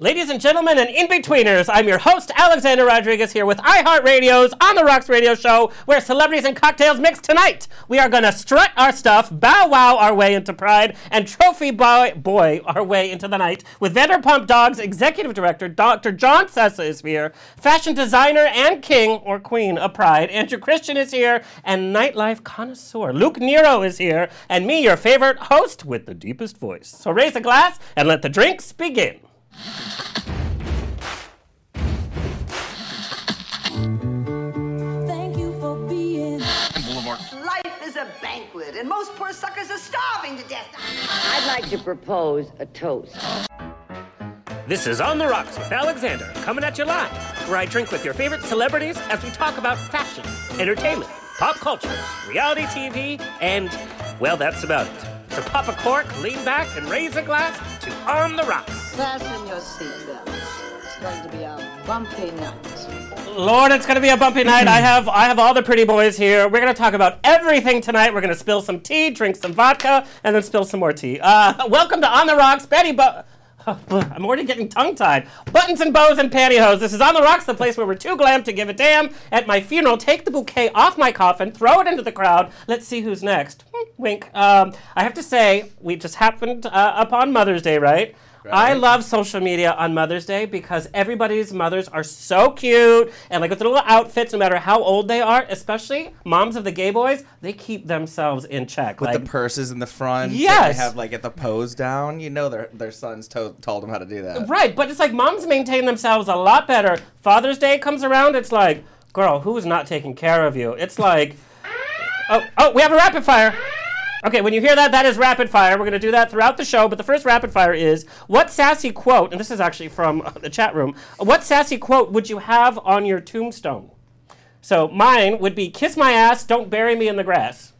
Ladies and gentlemen and in-betweeners, I'm your host, Alexander Rodriguez, here with iHeartRadio's On the Rocks radio show, where celebrities and cocktails mix tonight. We are going to strut our stuff, bow wow our way into pride, and trophy boy, boy our way into the night, with Vanderpump Dogs executive director Dr. John Sessa is here, fashion designer and king or queen of pride, Andrew Christian is here, and nightlife connoisseur Luke Nero is here, and me, your favorite host with the deepest voice. So raise a glass and let the drinks begin. Thank you for being. Boulevard. Life is a banquet, and most poor suckers are starving to death. I'd like to propose a toast. This is On the Rocks with Alexander, coming at you live, where I drink with your favorite celebrities as we talk about fashion, entertainment, pop culture, reality TV, and, well, that's about it. So pop a cork, lean back, and raise a glass to On the Rocks. Fasten your seatbelts. It's going to be a bumpy night. Lord, it's gonna be a bumpy night. I have I have all the pretty boys here. We're gonna talk about everything tonight. We're gonna spill some tea, drink some vodka, and then spill some more tea. Uh, welcome to On the Rocks, Betty. Bu- I'm already getting tongue tied. Buttons and bows and pantyhose. This is On the Rocks, the place where we're too glam to give a damn. At my funeral, take the bouquet off my coffin, throw it into the crowd. Let's see who's next. Hmm, Wink. Um, I have to say, we just happened uh, upon Mother's Day, right? I love social media on Mother's Day because everybody's mothers are so cute and like with their little outfits, no matter how old they are, especially moms of the gay boys, they keep themselves in check. With like, the purses in the front. Yes. They have like at the pose down. You know their their sons to- told them how to do that. Right, but it's like moms maintain themselves a lot better. Father's Day comes around, it's like, girl, who is not taking care of you? It's like, oh, oh, we have a rapid fire. Okay, when you hear that, that is rapid fire. We're going to do that throughout the show, but the first rapid fire is what sassy quote, and this is actually from uh, the chat room, what sassy quote would you have on your tombstone? So mine would be kiss my ass, don't bury me in the grass.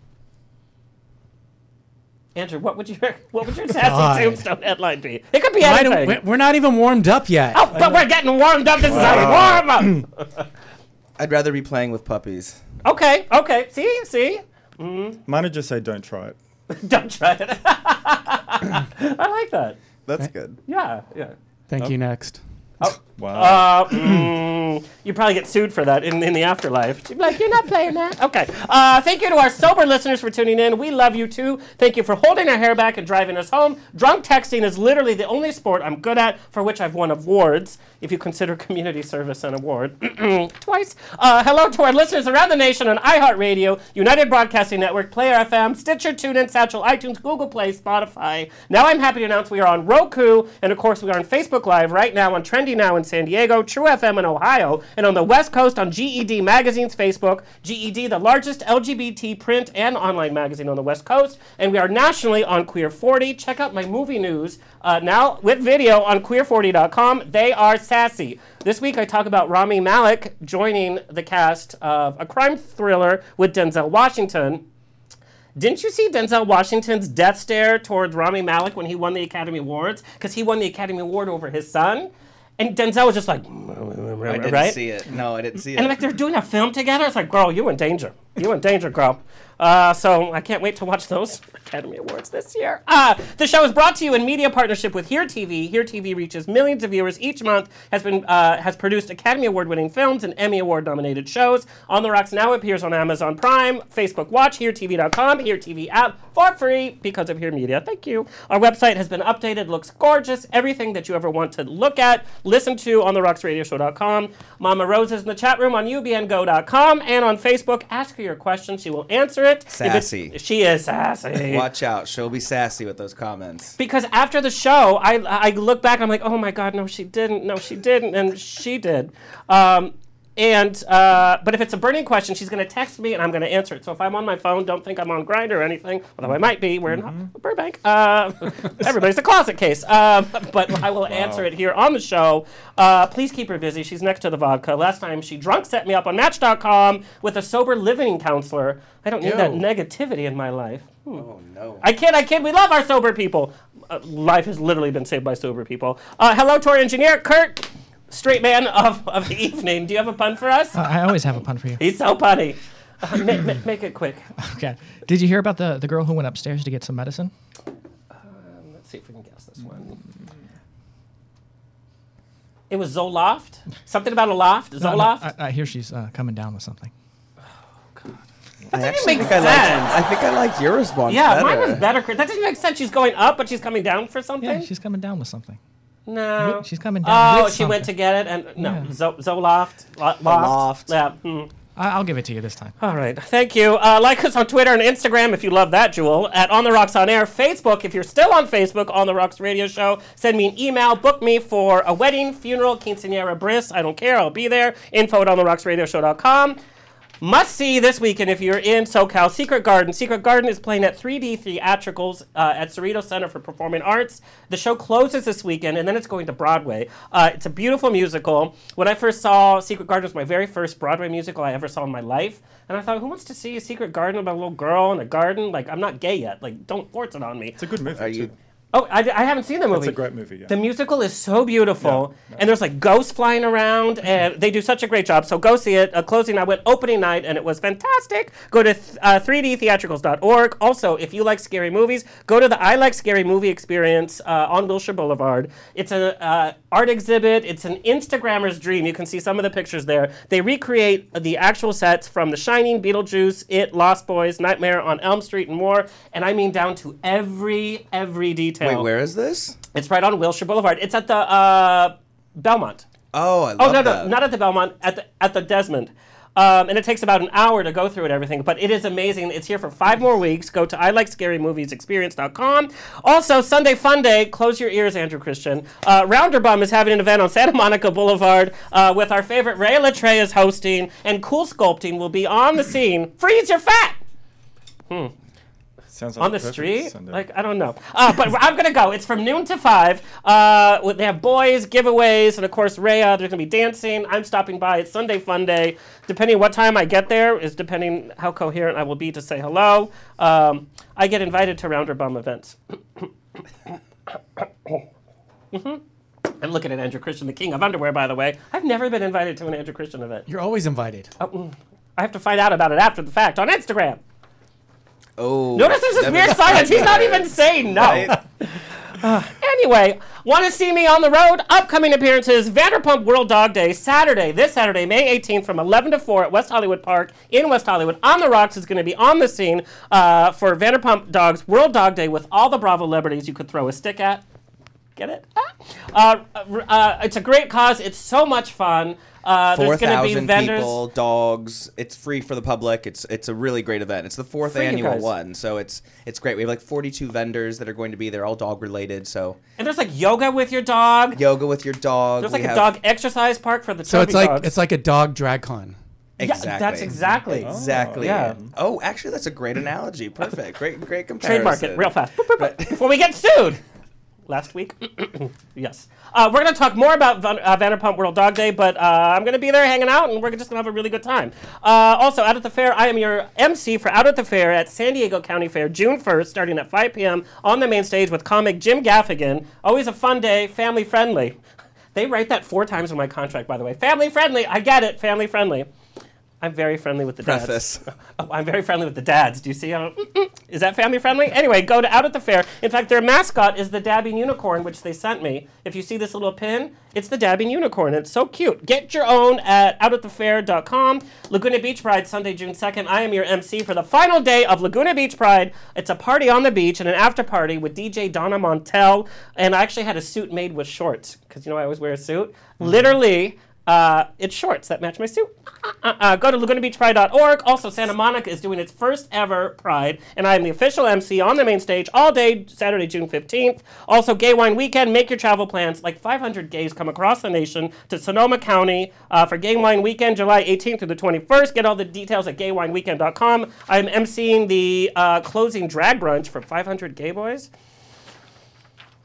Andrew, what would your what would your sassy God. tombstone headline be? It could be Why anything. don't, we're not even warmed up yet. Oh, but we're getting warmed up. This is how we warm up. I'd rather be playing with puppies. Okay, okay. See, see. Mine would just say, don't try it. Don't try it. I like that. That's good. Yeah, yeah. Thank you. Next. Oh. Wow. Uh, mm, you probably get sued for that in, in the afterlife. She'd be like, you're not playing that. Okay. Uh, thank you to our sober listeners for tuning in. We love you too. Thank you for holding our hair back and driving us home. Drunk texting is literally the only sport I'm good at for which I've won awards, if you consider community service an award. Twice. Uh, hello to our listeners around the nation on iHeartRadio, United Broadcasting Network, Player FM, Stitcher, TuneIn, Satchel, iTunes, Google Play, Spotify. Now I'm happy to announce we are on Roku, and of course we are on Facebook Live right now on Trendy Now in San Diego, True FM in Ohio, and on the West Coast on GED Magazine's Facebook. GED, the largest LGBT print and online magazine on the West Coast, and we are nationally on Queer 40. Check out my movie news uh, now with video on queer40.com. They are sassy. This week I talk about Rami Malek joining the cast of a crime thriller with Denzel Washington. Didn't you see Denzel Washington's death stare towards Rami Malek when he won the Academy Awards? Because he won the Academy Award over his son. And Denzel was just like, I didn't right? see it. No, I didn't see it. And like they're doing a film together. It's like, girl, you in danger. You in danger, girl. Uh, so I can't wait to watch those Academy Awards this year. Uh, the show is brought to you in media partnership with Here TV. Here TV reaches millions of viewers each month. Has been uh, has produced Academy Award-winning films and Emmy Award-nominated shows. On the Rocks now appears on Amazon Prime, Facebook Watch, HereTV.com, Here TV app for free because of Here Media. Thank you. Our website has been updated. Looks gorgeous. Everything that you ever want to look at, listen to on the RocksRadioShow.com. Mama Rose is in the chat room on UBNGo.com and on Facebook. Ask her your question. She will answer it. If Sassy. she is sassy. Watch out. She'll be sassy with those comments. Because after the show, I, I look back, I'm like, oh my God, no, she didn't. No, she didn't. And she did. Um, and, uh, but if it's a burning question, she's going to text me and I'm going to answer it. So if I'm on my phone, don't think I'm on Grindr or anything, although I might be. We're in Burbank. Uh, everybody's a closet case. Um, but I will answer it here on the show. Uh, please keep her busy. She's next to the vodka. Last time she drunk set me up on Match.com with a sober living counselor. I don't need that negativity in my life. Oh no. I kid, I kid. We love our sober people. Uh, life has literally been saved by sober people. Uh, hello to our engineer, Kurt, straight man of, of the evening. Do you have a pun for us? I always have a pun for you. He's so punny. Uh, ma- ma- make it quick. Okay. Did you hear about the, the girl who went upstairs to get some medicine? Let's see if we can guess this one. It was Zoloft. Something about a loft. No, no, Zoloft. I, I hear she's uh, coming down with something. Oh, God. That I doesn't make think I liked, sense. I think I liked your response yeah, better. mine was better. That doesn't make sense. She's going up, but she's coming down for something. Yeah, she's coming down with something. No. She's coming down Oh, with she went to get it, and no, Yeah. Zo- Zoloft. Lo- loft. loft. Yeah. mm. I, I'll give it to you this time. All right. Thank you. Uh, like us on Twitter and Instagram if you love that, Jewel. At On the Rocks on Air. Facebook, if you're still on Facebook, On the Rocks Radio Show. Send me an email. Book me for a wedding, funeral, quinceanera, bris. I don't care. I'll be there. Info at ontherocksradioshow.com. Must see this weekend if you're in SoCal. Secret Garden. Secret Garden is playing at 3D Theatricals uh, at Cerritos Center for Performing Arts. The show closes this weekend and then it's going to Broadway. Uh, it's a beautiful musical. When I first saw Secret Garden, it was my very first Broadway musical I ever saw in my life. And I thought, who wants to see a Secret Garden about a little girl in a garden? Like, I'm not gay yet. Like, don't force it on me. It's a good movie. Are you? Oh, I, I haven't seen the movie. It's a great movie. Yeah. The musical is so beautiful, and there's like ghosts flying around, and they do such a great job. So go see it. A closing night went opening night, and it was fantastic. Go to th- uh, 3dtheatricals.org. Also, if you like scary movies, go to the I Like Scary Movie Experience uh, on Wilshire Boulevard. It's a uh, art exhibit. It's an Instagrammer's dream. You can see some of the pictures there. They recreate the actual sets from The Shining, Beetlejuice, It, Lost Boys, Nightmare on Elm Street, and more. And I mean down to every every detail. Wait, where is this? It's right on Wilshire Boulevard. It's at the uh, Belmont. Oh, I love Oh no, no, that. not at the Belmont. At the at the Desmond. Um, and it takes about an hour to go through it everything, but it is amazing. It's here for five more weeks. Go to I like scary movies experience.com. Also, Sunday Fun Day. Close your ears, Andrew Christian. Uh, Rounderbum is having an event on Santa Monica Boulevard uh, with our favorite Ray Latre is hosting, and CoolSculpting will be on the scene. Freeze your fat Sounds like on a the street? Sunday. Like I don't know. Uh, but I'm gonna go. It's from noon to five. Uh, they have boys, giveaways, and of course Raya. There's gonna be dancing. I'm stopping by. It's Sunday Fun Day. Depending on what time I get there is depending how coherent I will be to say hello. Um, I get invited to Rounderbum events. hmm I'm looking at Andrew Christian, the king of underwear, by the way. I've never been invited to an Andrew Christian event. You're always invited. I have to find out about it after the fact on Instagram. Oh. Notice there's this that weird silence. He's not even saying no. Right? Anyway, want to see me on the road? Upcoming appearances Vanderpump World Dog Day, Saturday, this Saturday, May 18th from 11 to 4 at West Hollywood Park in West Hollywood. On the Rocks is going to be on the scene uh, for Vanderpump Dogs World Dog Day with all the Bravo celebrities you could throw a stick at. Get it? Uh, uh, it's a great cause. It's so much fun. Uh, Four there's going to be thousand vendors. people, dogs. It's free for the public. It's it's a really great event. It's the fourth For you annual one, so it's it's great. We have like 42 vendors that are going to be there, all dog related. So And there's like yoga with your dog. yoga with your dog. There's we like a have- dog exercise park for the So it's like dogs. it's like a dog drag con. Exactly. Yeah, that's exactly. Exactly. Yeah. Oh, actually, that's a great analogy. Perfect. Great, great comparison. Trademark it real fast. Boop, boop, boop. Before we get sued. Last week. yes. Uh, we're going to talk more about Van- uh, Vanderpump World Dog Day, but uh, I'm going to be there hanging out, and we're just going to have a really good time. Uh, also, Out at the Fair, I am your MC for Out at the Fair at San Diego County Fair, June 1st, starting at 5 p.m. on the main stage with comic Jim Gaffigan. Always a fun day, family friendly. They write that four times in my contract, by the way. Family friendly. I get it. Family friendly. I'm very friendly with the dads. Oh, I'm very friendly with the dads. Do you see? how- Is that family friendly? Anyway, go to Out at the Fair. In fact, their mascot is the dabbing unicorn, which they sent me. If you see this little pin, it's the dabbing unicorn. It's so cute. Get your own at outatthefair.com. Laguna Beach Pride, Sunday, June 2nd. I am your MC for the final day of Laguna Beach Pride. It's a party on the beach and an after party with DJ Donna Montel. And I actually had a suit made with shorts because you know I always wear a suit. Mm-hmm. Literally. Uh, it's shorts that match my suit. Uh, uh, go to lagunabeachpride.org. Also, Santa Monica is doing its first ever Pride, and I am the official MC on the main stage all day Saturday, June 15th. Also, Gay Wine Weekend. Make your travel plans. Like 500 gays come across the nation to Sonoma County uh, for Gay Wine Weekend, July 18th through the 21st. Get all the details at gaywineweekend.com. I'm MCing the uh, closing drag brunch for 500 gay boys.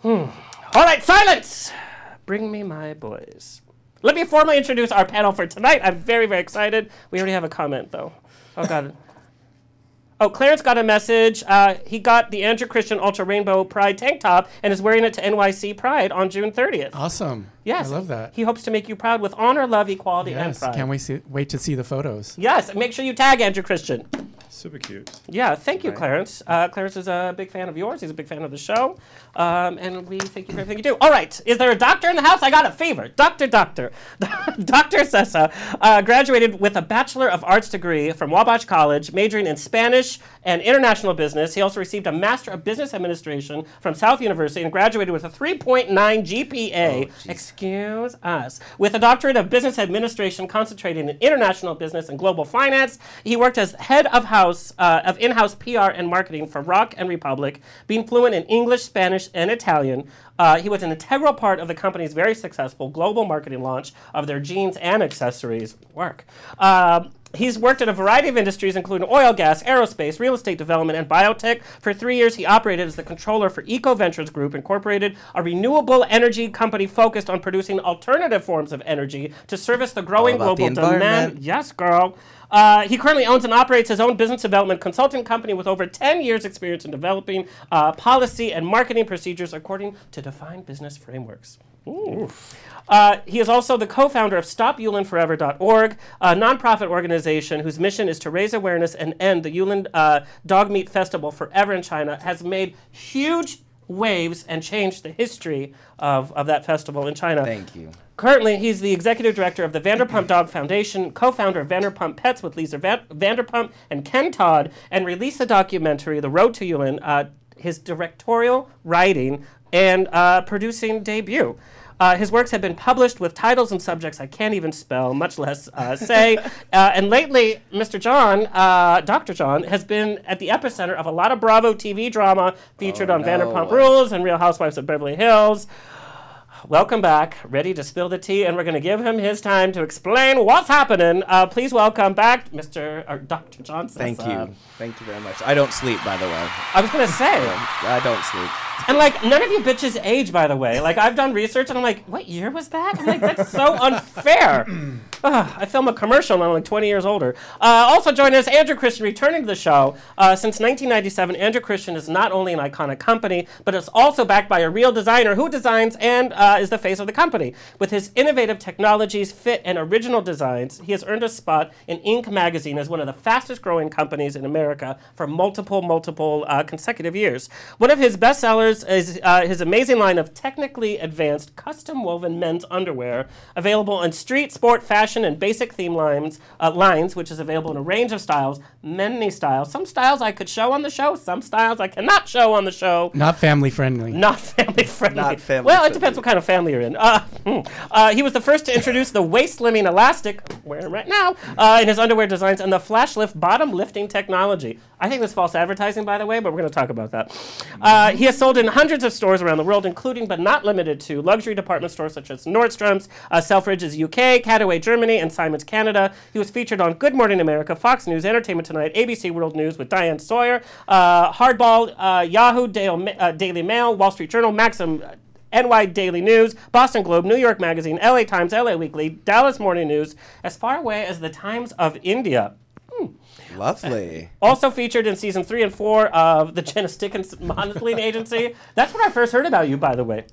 Hmm. All right, silence! Bring me my boys. Let me formally introduce our panel for tonight. I'm very, very excited. We already have a comment, though. Oh, God. Oh, Clarence got a message. Uh, he got the Andrew Christian Ultra Rainbow Pride tank top and is wearing it to NYC Pride on June 30th. Awesome. Yes. I love that. He hopes to make you proud with honor, love, equality, and yes. pride. Can't we see, wait to see the photos? Yes, and make sure you tag Andrew Christian. Super cute. Yeah, thank you, Clarence. Uh, Clarence is a big fan of yours. He's a big fan of the show. Um, and we thank you for everything you do. All right, is there a doctor in the house? I got a fever. Doctor, doctor. Dr. Sessa uh, graduated with a Bachelor of Arts degree from Wabash College, majoring in Spanish and International Business. He also received a Master of Business Administration from South University and graduated with a 3.9 GPA. Excuse us. With a doctorate of Business Administration concentrating in international business and global finance, he worked as head of house uh, of in-house PR and marketing for Rock and Republic, being fluent in English, Spanish, and Italian. Uh, he was an integral part of the company's very successful global marketing launch of their jeans and accessories. Work. Uh, He's worked in a variety of industries, including oil, gas, aerospace, real estate development, and biotech. For three years, he operated as the controller for Eco Ventures Group, Incorporated, a renewable energy company focused on producing alternative forms of energy to service the growing global demand. Yes, girl. Uh, he currently owns and operates his own business development consulting company with over 10 years' experience in developing uh, policy and marketing procedures according to defined business frameworks. Uh, he is also the co-founder of StopYulinForever.org, a nonprofit organization whose mission is to raise awareness and end the Yulin uh, Dog Meat Festival forever in China. Has made huge waves and changed the history of, of that festival in China. Thank you. Currently, he's the executive director of the Vanderpump Dog Foundation, co-founder of Vanderpump Pets with Lisa Van- Vanderpump and Ken Todd, and released the documentary The Road to Yulin, uh, his directorial writing and uh, producing debut. Uh, his works have been published with titles and subjects I can't even spell, much less uh, say. uh, and lately, Mr. John, uh, Dr. John, has been at the epicenter of a lot of Bravo TV drama featured Oh, on no. Vanderpump Rules and Real Housewives of Beverly Hills. Welcome back, ready to spill the tea, and we're going to give him his time to explain what's happening. Uh, please welcome back Mr. or Dr. Johnson. Thank you. Thank you very much. I don't sleep, by the way. I was going to say, I don't sleep. and like none of you bitches age, by the way. Like I've done research, and I'm like, what year was that? I'm like, that's so unfair. Ugh, I film a commercial, and I'm like 20 years older. Uh, also joining us, Andrew Christian, returning to the show. Uh, since 1997, Andrew Christian is not only an iconic company, but it's also backed by a real designer who designs and uh, is the face of the company. With his innovative technologies, fit, and original designs, he has earned a spot in Inc. magazine as one of the fastest growing companies in America for multiple, multiple uh, consecutive years. One of his best sellers is uh, his amazing line of technically advanced custom woven men's underwear, available in street, sport, fashion, and basic theme lines, uh, lines, which is available in a range of styles, many styles. Some styles I could show on the show, some styles I cannot show on the show. Not family friendly. Not family friendly. Not family well, it friendly. depends what kind of family you're in. Uh, hmm. uh, he was the first to introduce the waist slimming elastic, wearing right now, uh, in his underwear designs, and the flash lift bottom lifting technology. I think that's false advertising, by the way, but we're going to talk about that. Uh, he has sold in hundreds of stores around the world, including but not limited to luxury department stores such as Nordstrom's, uh, Selfridges UK, KaDeWe Germany, and Simon's Canada. He was featured on Good Morning America, Fox News, Entertainment Tonight, ABC World News with Diane Sawyer, uh, Hardball, uh, Yahoo, Dale, uh, Daily Mail, Wall Street Journal, Maxim. NY Daily News, Boston Globe, New York Magazine, LA Times, LA Weekly, Dallas Morning News, as far away as the Times of India. Lovely. Also featured in season three and four of the Janice Dickinson Modeling Agency. That's when I first heard about you, by the way.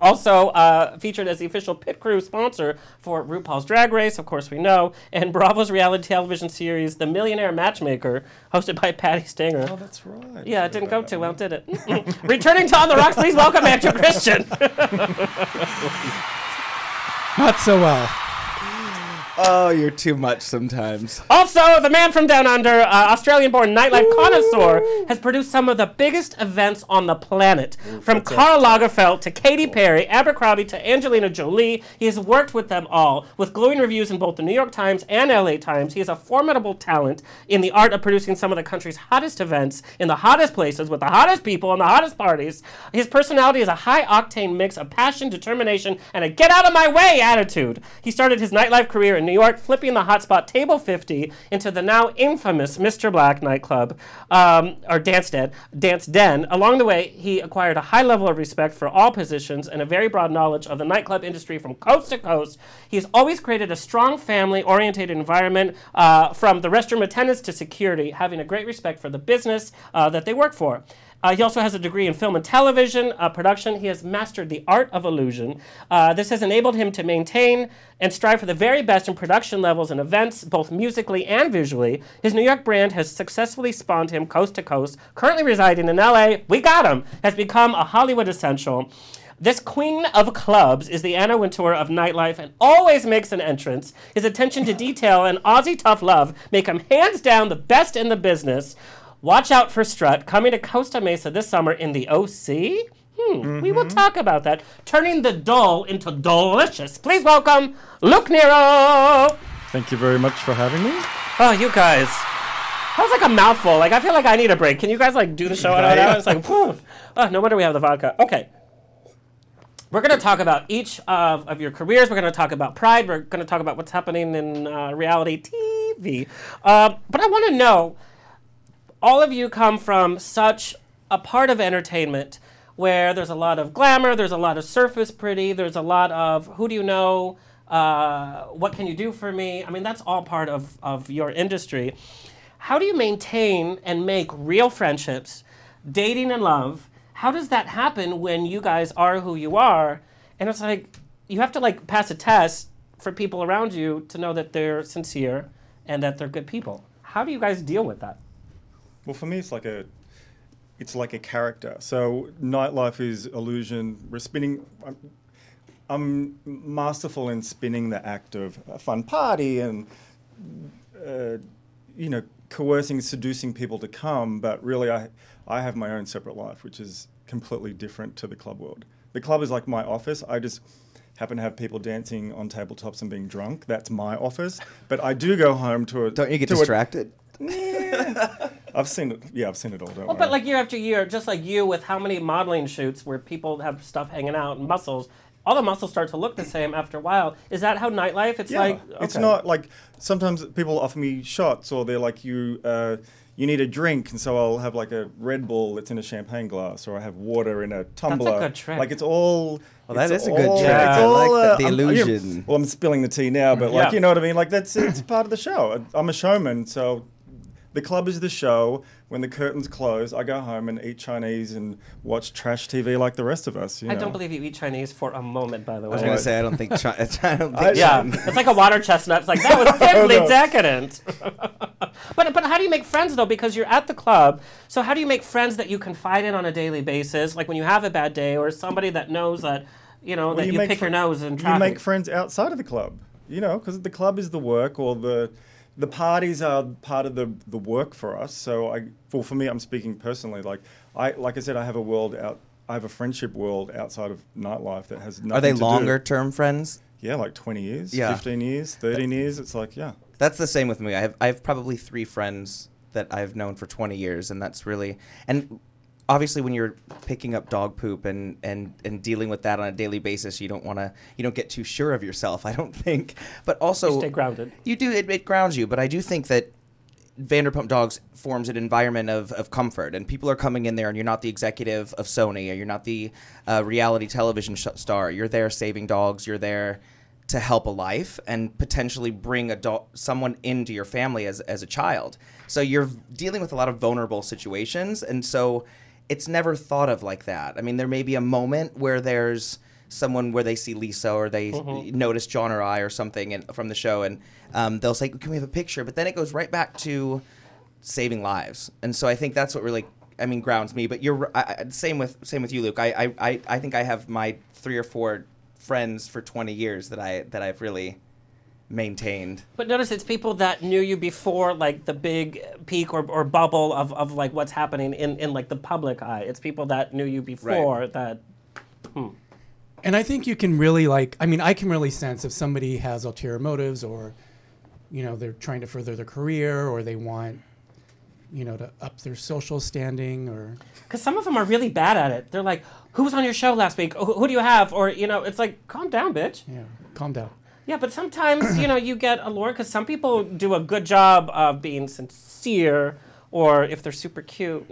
Also uh, featured as the official pit crew sponsor for RuPaul's Drag Race, of course we know, and Bravo's reality television series The Millionaire Matchmaker, hosted by Patti Stanger. Oh, that's right. yeah, it didn't go too well, did it? Returning to On the Rocks, please welcome Andrew Christian. Not so well. Oh, you're too much sometimes. Also, the man from down under, uh, Australian-born nightlife connoisseur, has produced some of the biggest events on the planet. From Karl Lagerfeld to Katy Perry, Abercrombie to Angelina Jolie, he has worked with them all. With glowing reviews in both the New York Times and LA Times, he is a formidable talent in the art of producing some of the country's hottest events in the hottest places with the hottest people and the hottest parties. His personality is a high-octane mix of passion, determination, and a get-out-of-my-way attitude. He started his nightlife career in New York, flipping the hotspot Table 50 into the now infamous Mr. Black nightclub, um, or Dance Den. Dance Den. Along the way, he acquired a high level of respect for all positions and a very broad knowledge of the nightclub industry from coast to coast. He has always created a strong family-oriented environment, uh, from the restroom attendants to security, having a great respect for the business uh, that they work for. Uh, he also has a degree in film and television uh, production. He has mastered the art of illusion. Uh, this has enabled him to maintain and strive for the very best in production levels and events, both musically and visually. His New York brand has successfully spawned him coast to coast. Currently residing in LA, we got him, has become a Hollywood essential. This queen of clubs is the Anna Wintour of nightlife and always makes an entrance. His attention to detail and Aussie tough love make him hands down the best in the business. Watch out for Strut coming to Costa Mesa this summer in the OC. Hmm, we will talk about that. Turning the dull into delicious. Please welcome Luke Nero. Thank you very much for having me. Oh, you guys. That was like a mouthful. Like I feel like I need a break. Can you guys like do the show right now? It's like, whew. Oh, no wonder we have the vodka. Okay. We're going to talk about each of, of your careers. We're going to talk about Pride. We're going to talk about what's happening in uh, reality TV. Uh, but I want to know all of you come from such a part of entertainment where there's a lot of glamour, there's a lot of surface pretty, there's a lot of who do you know, uh, what can you do for me? I mean, that's all part of, of your industry. How do you maintain and make real friendships, dating and love? How does that happen when you guys are who you are? And it's like you have to like pass a test for people around you to know that they're sincere and that they're good people. How do you guys deal with that? Well, for me, it's like a, it's like a character. So nightlife is illusion. We're spinning. I'm, I'm masterful in spinning the act of a fun party and, uh, you know, coercing, seducing people to come. But really, I, I have my own separate life, which is completely different to the club world. The club is like my office. I just happen to have people dancing on tabletops and being drunk. That's my office. But I do go home to a. Don't you get to a- distracted? I've seen it. Yeah, I've seen it all. Don't Well, worry. but like year after year, just like you, with how many modeling shoots where people have stuff hanging out and muscles, all the muscles start to look the same after a while. Is that how nightlife? It's yeah, like it's not like sometimes people offer me shots or they're like you. Uh, you need a drink, and so I'll have like a Red Bull that's in a champagne glass, or I have water in a tumbler. good trick. Like it's all. Well, that it's is a good all- trick. it's I like all, that, uh, the I'm- illusion. well, I'm spilling the tea now, but like Yeah. you know what I mean. Like that's it's part of the show. I'm a showman, so the club is the show. When the curtains close, I go home and eat Chinese and watch trash TV like the rest of us. You I know? don't believe you eat Chinese for a moment, by the way. I was going to say, I don't think. Chi- I don't think. I- yeah, it's like a water chestnut. It's like that was simply oh, no. decadent. but but how do you make friends though? Because you're at the club. So how do you make friends that you confide in on a daily basis? Like when you have a bad day, or somebody that knows that you know that you, make pick fri- your nose in You make friends outside of the club, you know, because the club is the work or the the parties are part of the the work for us. So I, well, for me, I'm speaking personally. Like I, like I said, I have a world out. I have a friendship world outside of nightlife that has nothing Are they to do- longer term friends? Yeah, like 20 years, Yeah. 15 years, 13 years. It's like, yeah. That's the same with me. I have I have probably three friends that I've known for 20 years, and that's really and obviously when you're picking up dog poop and and and dealing with that on a daily basis, you don't want to you don't get too sure of yourself. I don't think, but also You stay grounded. You do it, it grounds you, but I do think that. Vanderpump Dogs forms an environment of, of comfort, and people are coming in there, and you're not the executive of Sony, or you're not the uh, reality television sh- star. You're there saving dogs. You're there to help a life and potentially bring a do- someone into your family as, as a child. So you're dealing with a lot of vulnerable situations, and so it's never thought of like that. I mean, there may be a moment where there's someone where they see Lisa or they notice John or I or something and, from the show, and um, they'll say, "Can we have a picture?" But then it goes right back to saving lives, and so I think that's what really, I mean, grounds me. But you're I, same with same with you, Luke. I, I I I think I have my three or four friends for 20 years that I that I've really maintained. But notice it's people that knew you before like the big peak or, or bubble of, of like what's happening in, in like the public eye. It's people that knew you before that hmm. And I think you can really like. I mean, I can really sense if somebody has ulterior motives, or you know, they're trying to further their career, or they want, you know, to up their social standing, or because some of them are really bad at it. They're like, "Who was on your show last week? Who, who do you have?" Or you know, it's like, "Calm down, bitch." yeah, calm down. Yeah, but sometimes you know you get allured because some people do a good job of being sincere, or if they're super cute,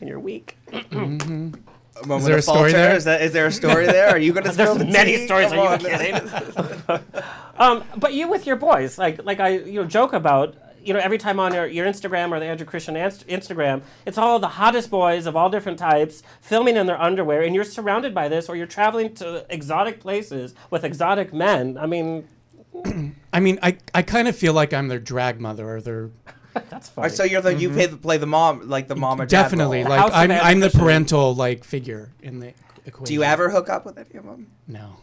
and you're weak. A moment there of a story there? Is that is there a story there? Are you going to There's the many tea? stories. Come Are you on. kidding? um, but you with your boys, like like I you know joke about, you know, every time on your, your Instagram or the Andrew Christian Inst- Instagram, it's all the hottest boys of all different types filming in their underwear, and you're surrounded by this, or you're traveling to exotic places with exotic men. I mean, I mean, I, I kind of feel like I'm their drag mother or their that's funny. So you're the you play the, play the mom like the mom or dad Mm-hmm. definitely role. like I'm, I'm the parental like figure in the equation. Do you ever hook up with any of them? No.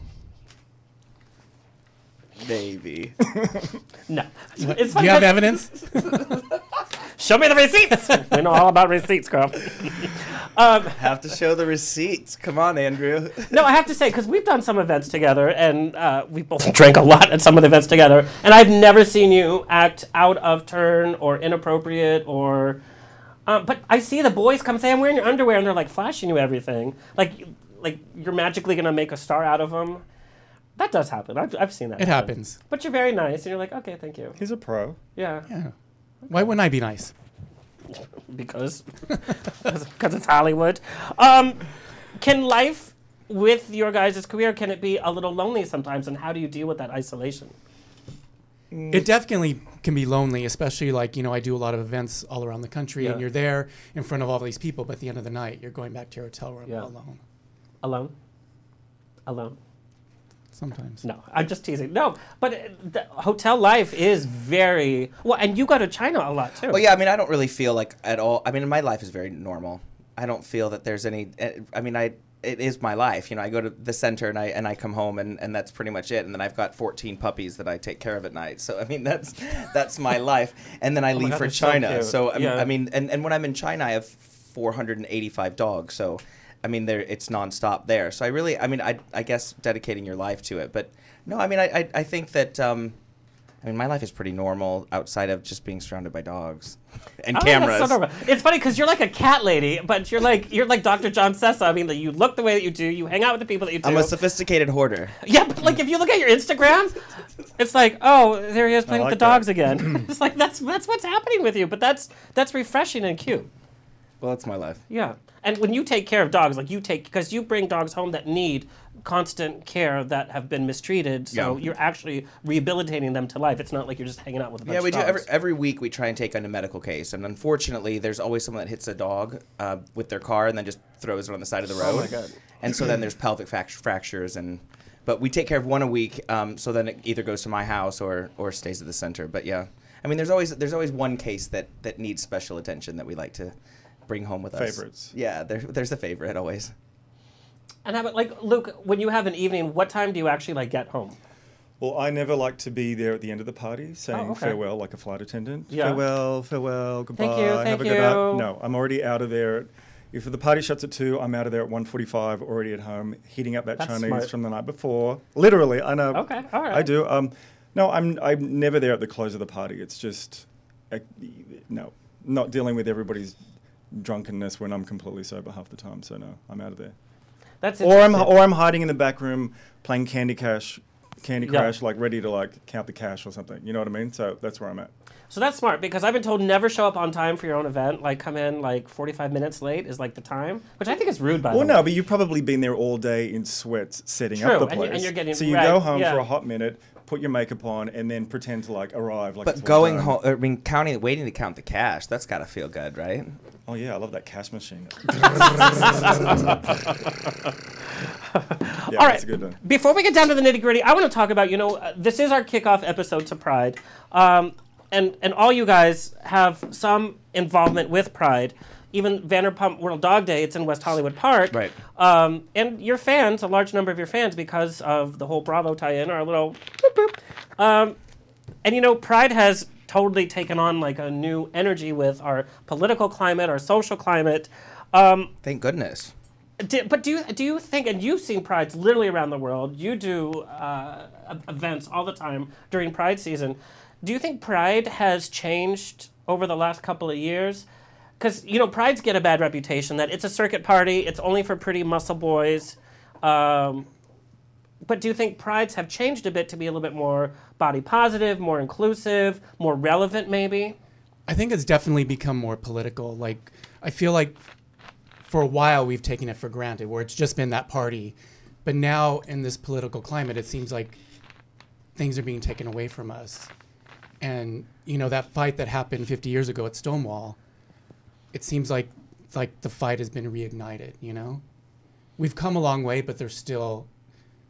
Maybe. no. It's Do you have evidence? Show me the receipts. we know all about receipts, girl. Have to show the receipts. Come on, Andrew. No, I have to say because we've done some events together, and uh, we both drank a lot at some of the events together, and I've never seen you act out of turn or inappropriate or. Um, but I see the boys come say, "I'm wearing your underwear," and they're like flashing you everything, like like you're magically gonna make a star out of them. That does happen. I've, I've seen that. It happen. happens. But you're very nice, and you're like, "Okay, thank you." He's a pro. Yeah, Yeah. Why wouldn't I be nice? because because it's Hollywood. Um, can life with your guys' career can it be a little lonely sometimes, and how do you deal with that isolation? It definitely can be lonely, especially like, you know, I do a lot of events all around the country Yeah. and you're there in front of all these people, but at the end of the night, you're going back to your hotel room Yeah. alone. Alone? Alone? Sometimes. No, I'm just teasing. No, but uh, the hotel life is very well, and you go to China a lot too. Well, yeah. I mean, I don't really feel like at all. I mean, my life is very normal. I don't feel that there's any. eh, I mean, I it is my life. You know, I go to the center and I and I come home and, and that's pretty much it. And then I've got 14 puppies that I take care of at night. So I mean, that's that's my life. And then I leave Oh God, for they're so China. So, I, mean, Yeah. I mean, and, and when I'm in China, I have 485 dogs. So. I mean, there it's nonstop there. So I really, I mean, I, I guess dedicating your life to it. But no, I mean, I, I, I think that, um, I mean, my life is pretty normal outside of just being surrounded by dogs and that's cameras. so normal. It's funny because you're like a cat lady, but you're like you're like Dr. John Sessa. I mean, like, you look the way that you do. You hang out with the people that you do. I'm a sophisticated hoarder. yeah, but like if you look at your Instagram, it's like, oh, there he is playing like with the that. dogs again. it's like that's that's what's happening with you. But that's that's refreshing and cute. Well, that's my life. Yeah. And when you take care of dogs, like you take, because you bring dogs home that need constant care that have been mistreated, so Yeah. you're actually rehabilitating them to life. It's not like you're just hanging out with a bunch Yeah, we of do every every week. We try and take on a medical case, and unfortunately, there's always someone that hits a dog uh, with their car and then just throws it on the side of the road. Oh my God. And so then there's pelvic fac- fractures, and but we take care of one a week. Um, so then it either goes to my house or or stays at the center. But yeah, I mean, there's always there's always one case that that needs special attention that we like to bring home with us. Favorites. Yeah, there, there's a favorite always. and how about, like, Luke, when you have an evening, what time do you actually, like, get home? Well, I never like to be there at the end of the party saying Oh, okay. farewell like a flight attendant. Yeah. Farewell, farewell, goodbye. Thank you, have thank a good night. you. No, I'm already out of there. If the party shuts at two, I'm out of there at 1:45, already at home, heating up that That's Chinese smart. from the night before. Literally, I know. Okay, all right. I do. Um, no, I'm I'm never there at the close of the party. It's just, uh, no, not dealing with everybody's drunkenness when I'm completely sober half the time. So no, I'm out of there. That's Or I'm or I'm hiding in the back room playing Candy Cash, Candy Yeah. Crush, like ready to like count the cash or something. You know what I mean? So that's where I'm at. So that's smart because I've been told never show up on time for your own event. Like, come in, like, 45 minutes late is, like, the time, which I think is rude, by Well, the no, way. but you've probably been there all day in sweats setting True, up the and you- place. and you're getting- so you right, go home yeah. for a hot minute, put your makeup on, and then pretend to like arrive. Like But going home, I mean, counting, waiting to count the cash, that's got to feel good, right? Oh yeah, I love that cash machine. yeah, All right. that's a good one. Before we get down to the nitty gritty, I want to talk about you know uh, this is our kickoff episode to Pride, um, and and all you guys have some involvement with Pride. Even Vanderpump World Dog Day, it's in West Hollywood Park. Right. Um, and your fans, a large number of your fans, because of the whole Bravo tie-in, are a little. Boop, boop. Um, and you know, Pride has totally taken on like a new energy with our political climate, our social climate. Um, Thank goodness. do, but do you do you think? And you've seen prides literally around the world. You do uh, events all the time during Pride season. Do you think Pride has changed over the last couple of years? Because you know, prides get a bad reputation that it's a circuit party. It's only for pretty muscle boys. Um, but do you think prides have changed a bit to be a little bit more body positive, more inclusive, more relevant, maybe? I think it's definitely become more political. Like, I feel like for a while we've taken it for granted, where it's just been that party. But now, in this political climate, it seems like things are being taken away from us. and you know that fight that happened 50 years ago at Stonewall. It seems like like the fight has been reignited. You know, we've come a long way, but there's still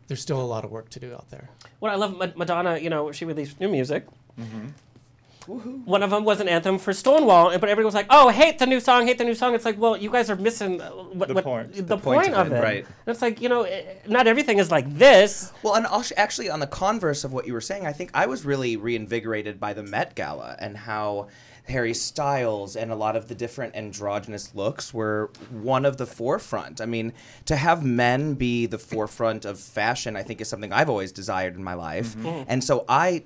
there's still a lot of work to do out there. What I love, Ma- Madonna, you know, she released new music. Mm-hmm. One of them was an anthem for Stonewall, but everyone was like, "Oh, hate the new song, hate the new song." It's like, well, you guys are missing uh, what, The what- point. The, The point, point of of it, it, right. And it's like, you know, eh, not everything is like this. Well, and actu- actually, on the converse of what you were saying, I think I was really reinvigorated by the Met Gala and how Harry Styles and a lot of the different androgynous looks were one of the forefront. I mean, to have men be the forefront of fashion, I think, is something I've always desired in my life. And so I.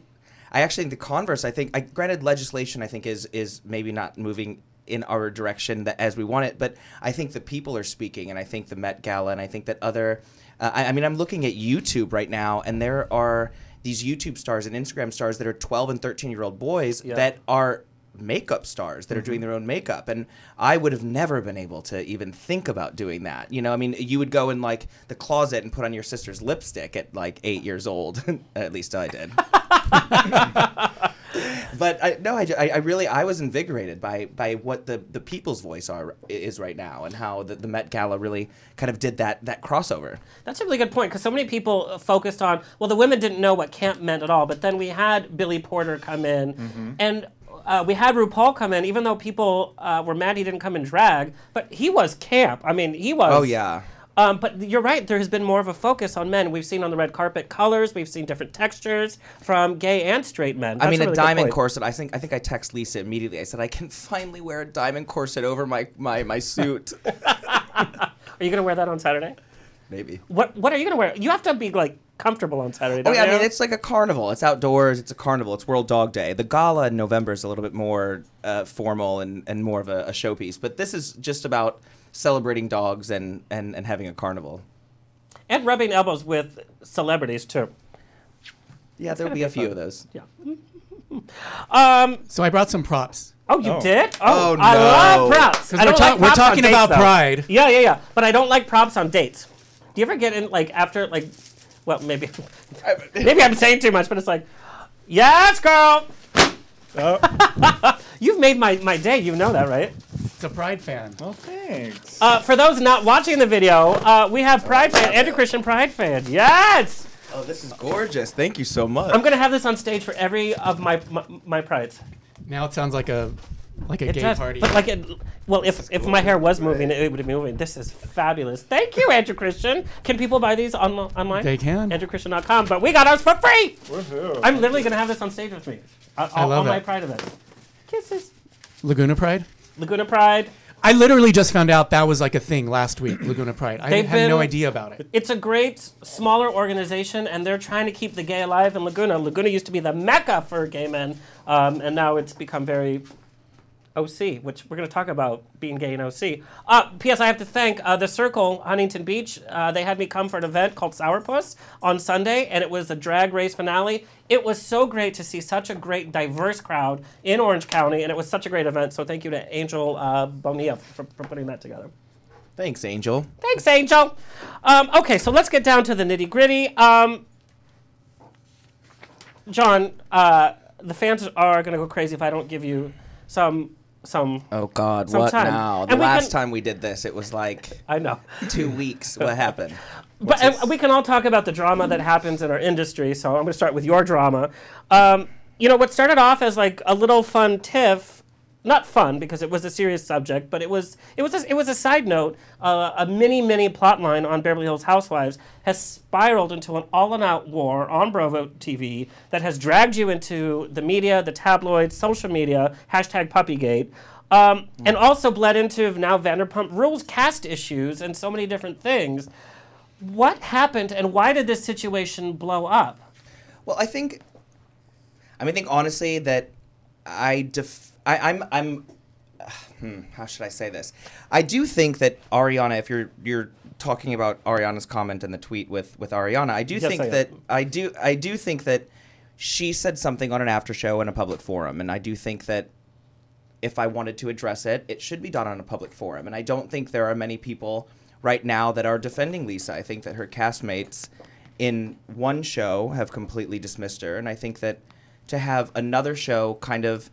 I actually think the converse. I think, I, granted, legislation. I think is is maybe not moving in our direction that as we want it, but I think the people are speaking, and I think the Met Gala, and I think that other. Uh, I, I mean, I'm looking at YouTube right now, and there are these YouTube stars and Instagram stars that are 12 and 13 year old boys Yeah. that are makeup stars that are doing their own makeup and i would have never been able to even think about doing that you know i mean you would go in like the closet and put on your sister's lipstick at like eight years old at least i did but I, no, I, I, I really I was invigorated by by what the, the people's voice are is right now and how the, the Met Gala really kind of did that that crossover. That's a really good point because so many people focused on, well, the women didn't know what camp meant at all. But then we had Billy Porter come in, Mm-hmm. and uh, we had RuPaul come in, even though people uh, were mad he didn't come in drag. But he was camp. I mean, he was. Oh yeah. Um, but you're right. There has been more of a focus on men. We've seen on the red carpet colors. We've seen different textures from gay and straight men. I mean, a a really good diamond corset. I think I think I text Lisa immediately. I said I can finally wear a diamond corset over my my, my suit. Are you gonna wear that on Saturday? Maybe. What What are you gonna wear? You have to be like comfortable on Saturday. Oh don't yeah, I mean it's like a carnival. It's outdoors. It's a carnival. It's World Dog Day. The gala in November is a little bit more uh, formal and, and more of a, a showpiece. But this is just about celebrating dogs and, and, and having a carnival. and rubbing elbows with celebrities too. Yeah, there'll be a few of those. Yeah. um. So I brought some props. Oh, you Oh. did? Oh, Oh, I love props. 'Cause I we're ta- like we're props on talking dates, about though. pride. Yeah, yeah, yeah. But I don't like props on dates. Do you ever get in like after like, well, maybe, maybe I'm saying too much, but it's like, yes, girl. Oh, You've made my, my day. You know that, right? It's a Pride fan. well, thanks. Uh, for those not watching the video, uh, we have Pride fan, Andrew Christian Pride fan. Yes. Oh, this is gorgeous. Thank you so much. I'm gonna have this on stage for every of my my, my prides. Now it sounds like a like a It gay does, party. But like, it, well, if if my hair was moving, it would be moving. This is fabulous. Thank you, Andrew Christian. Can people buy these on, online? They can. AndrewChristian.com. But we got ours for free. Woohoo. I'm literally gonna have this on stage with me. Uh, I all, love all my pride of events. Kisses. Laguna Pride. Laguna Pride. I literally just found out that was like a thing last week. Laguna Pride. I They've had no idea about it. It's a great smaller organization, and they're trying to keep the gay alive in Laguna. Laguna used to be the mecca for gay men, um, and now it's become very OC, which we're going to talk about being gay in OC. Uh, P.S. I have to thank uh, the Circle, Huntington Beach. Uh, they had me come for an event called Sourpuss on Sunday, and it was a drag race finale. It was so great to see such a great, diverse crowd in Orange County, and it was such a great event. So thank you to Angel uh, Bonilla for, for putting that together. Thanks, Angel. Thanks, Angel. Um, okay, so let's get down to the nitty gritty. Um, John, uh, the fans are going to go crazy if I don't give you some some. Oh God, what Sometime. now? The last can- time we did this, it was like I know, two weeks. What happened? but and we can all talk about the drama that happens in our industry. So I'm going to start with your drama. Um, you know, what started off as like a little fun tiff. Not fun because it was a serious subject, but it was it was a, it was a side note. Uh, a mini mini plot line on Beverly Hills Housewives has spiraled into an all-out war on Bravo TV that has dragged you into the media, the tabloids, social media, hashtag Puppygate, um, and also bled into now Vanderpump Rules cast issues and so many different things. What happened, and why did this situation blow up? Well, I think, I mean, I think honestly that I def- I, I'm I'm hmm, how should I say this? I do think that Ariana, if you're you're talking about Ariana's comment in the tweet with with Ariana, I do Yes, think I that I do I do think that she said something on an after show in a public forum, and I do think that if I wanted to address it, it should be done on a public forum. And I don't think there are many people right now that are defending Lisa. I think that her castmates in one show have completely dismissed her, and I think that to have another show kind of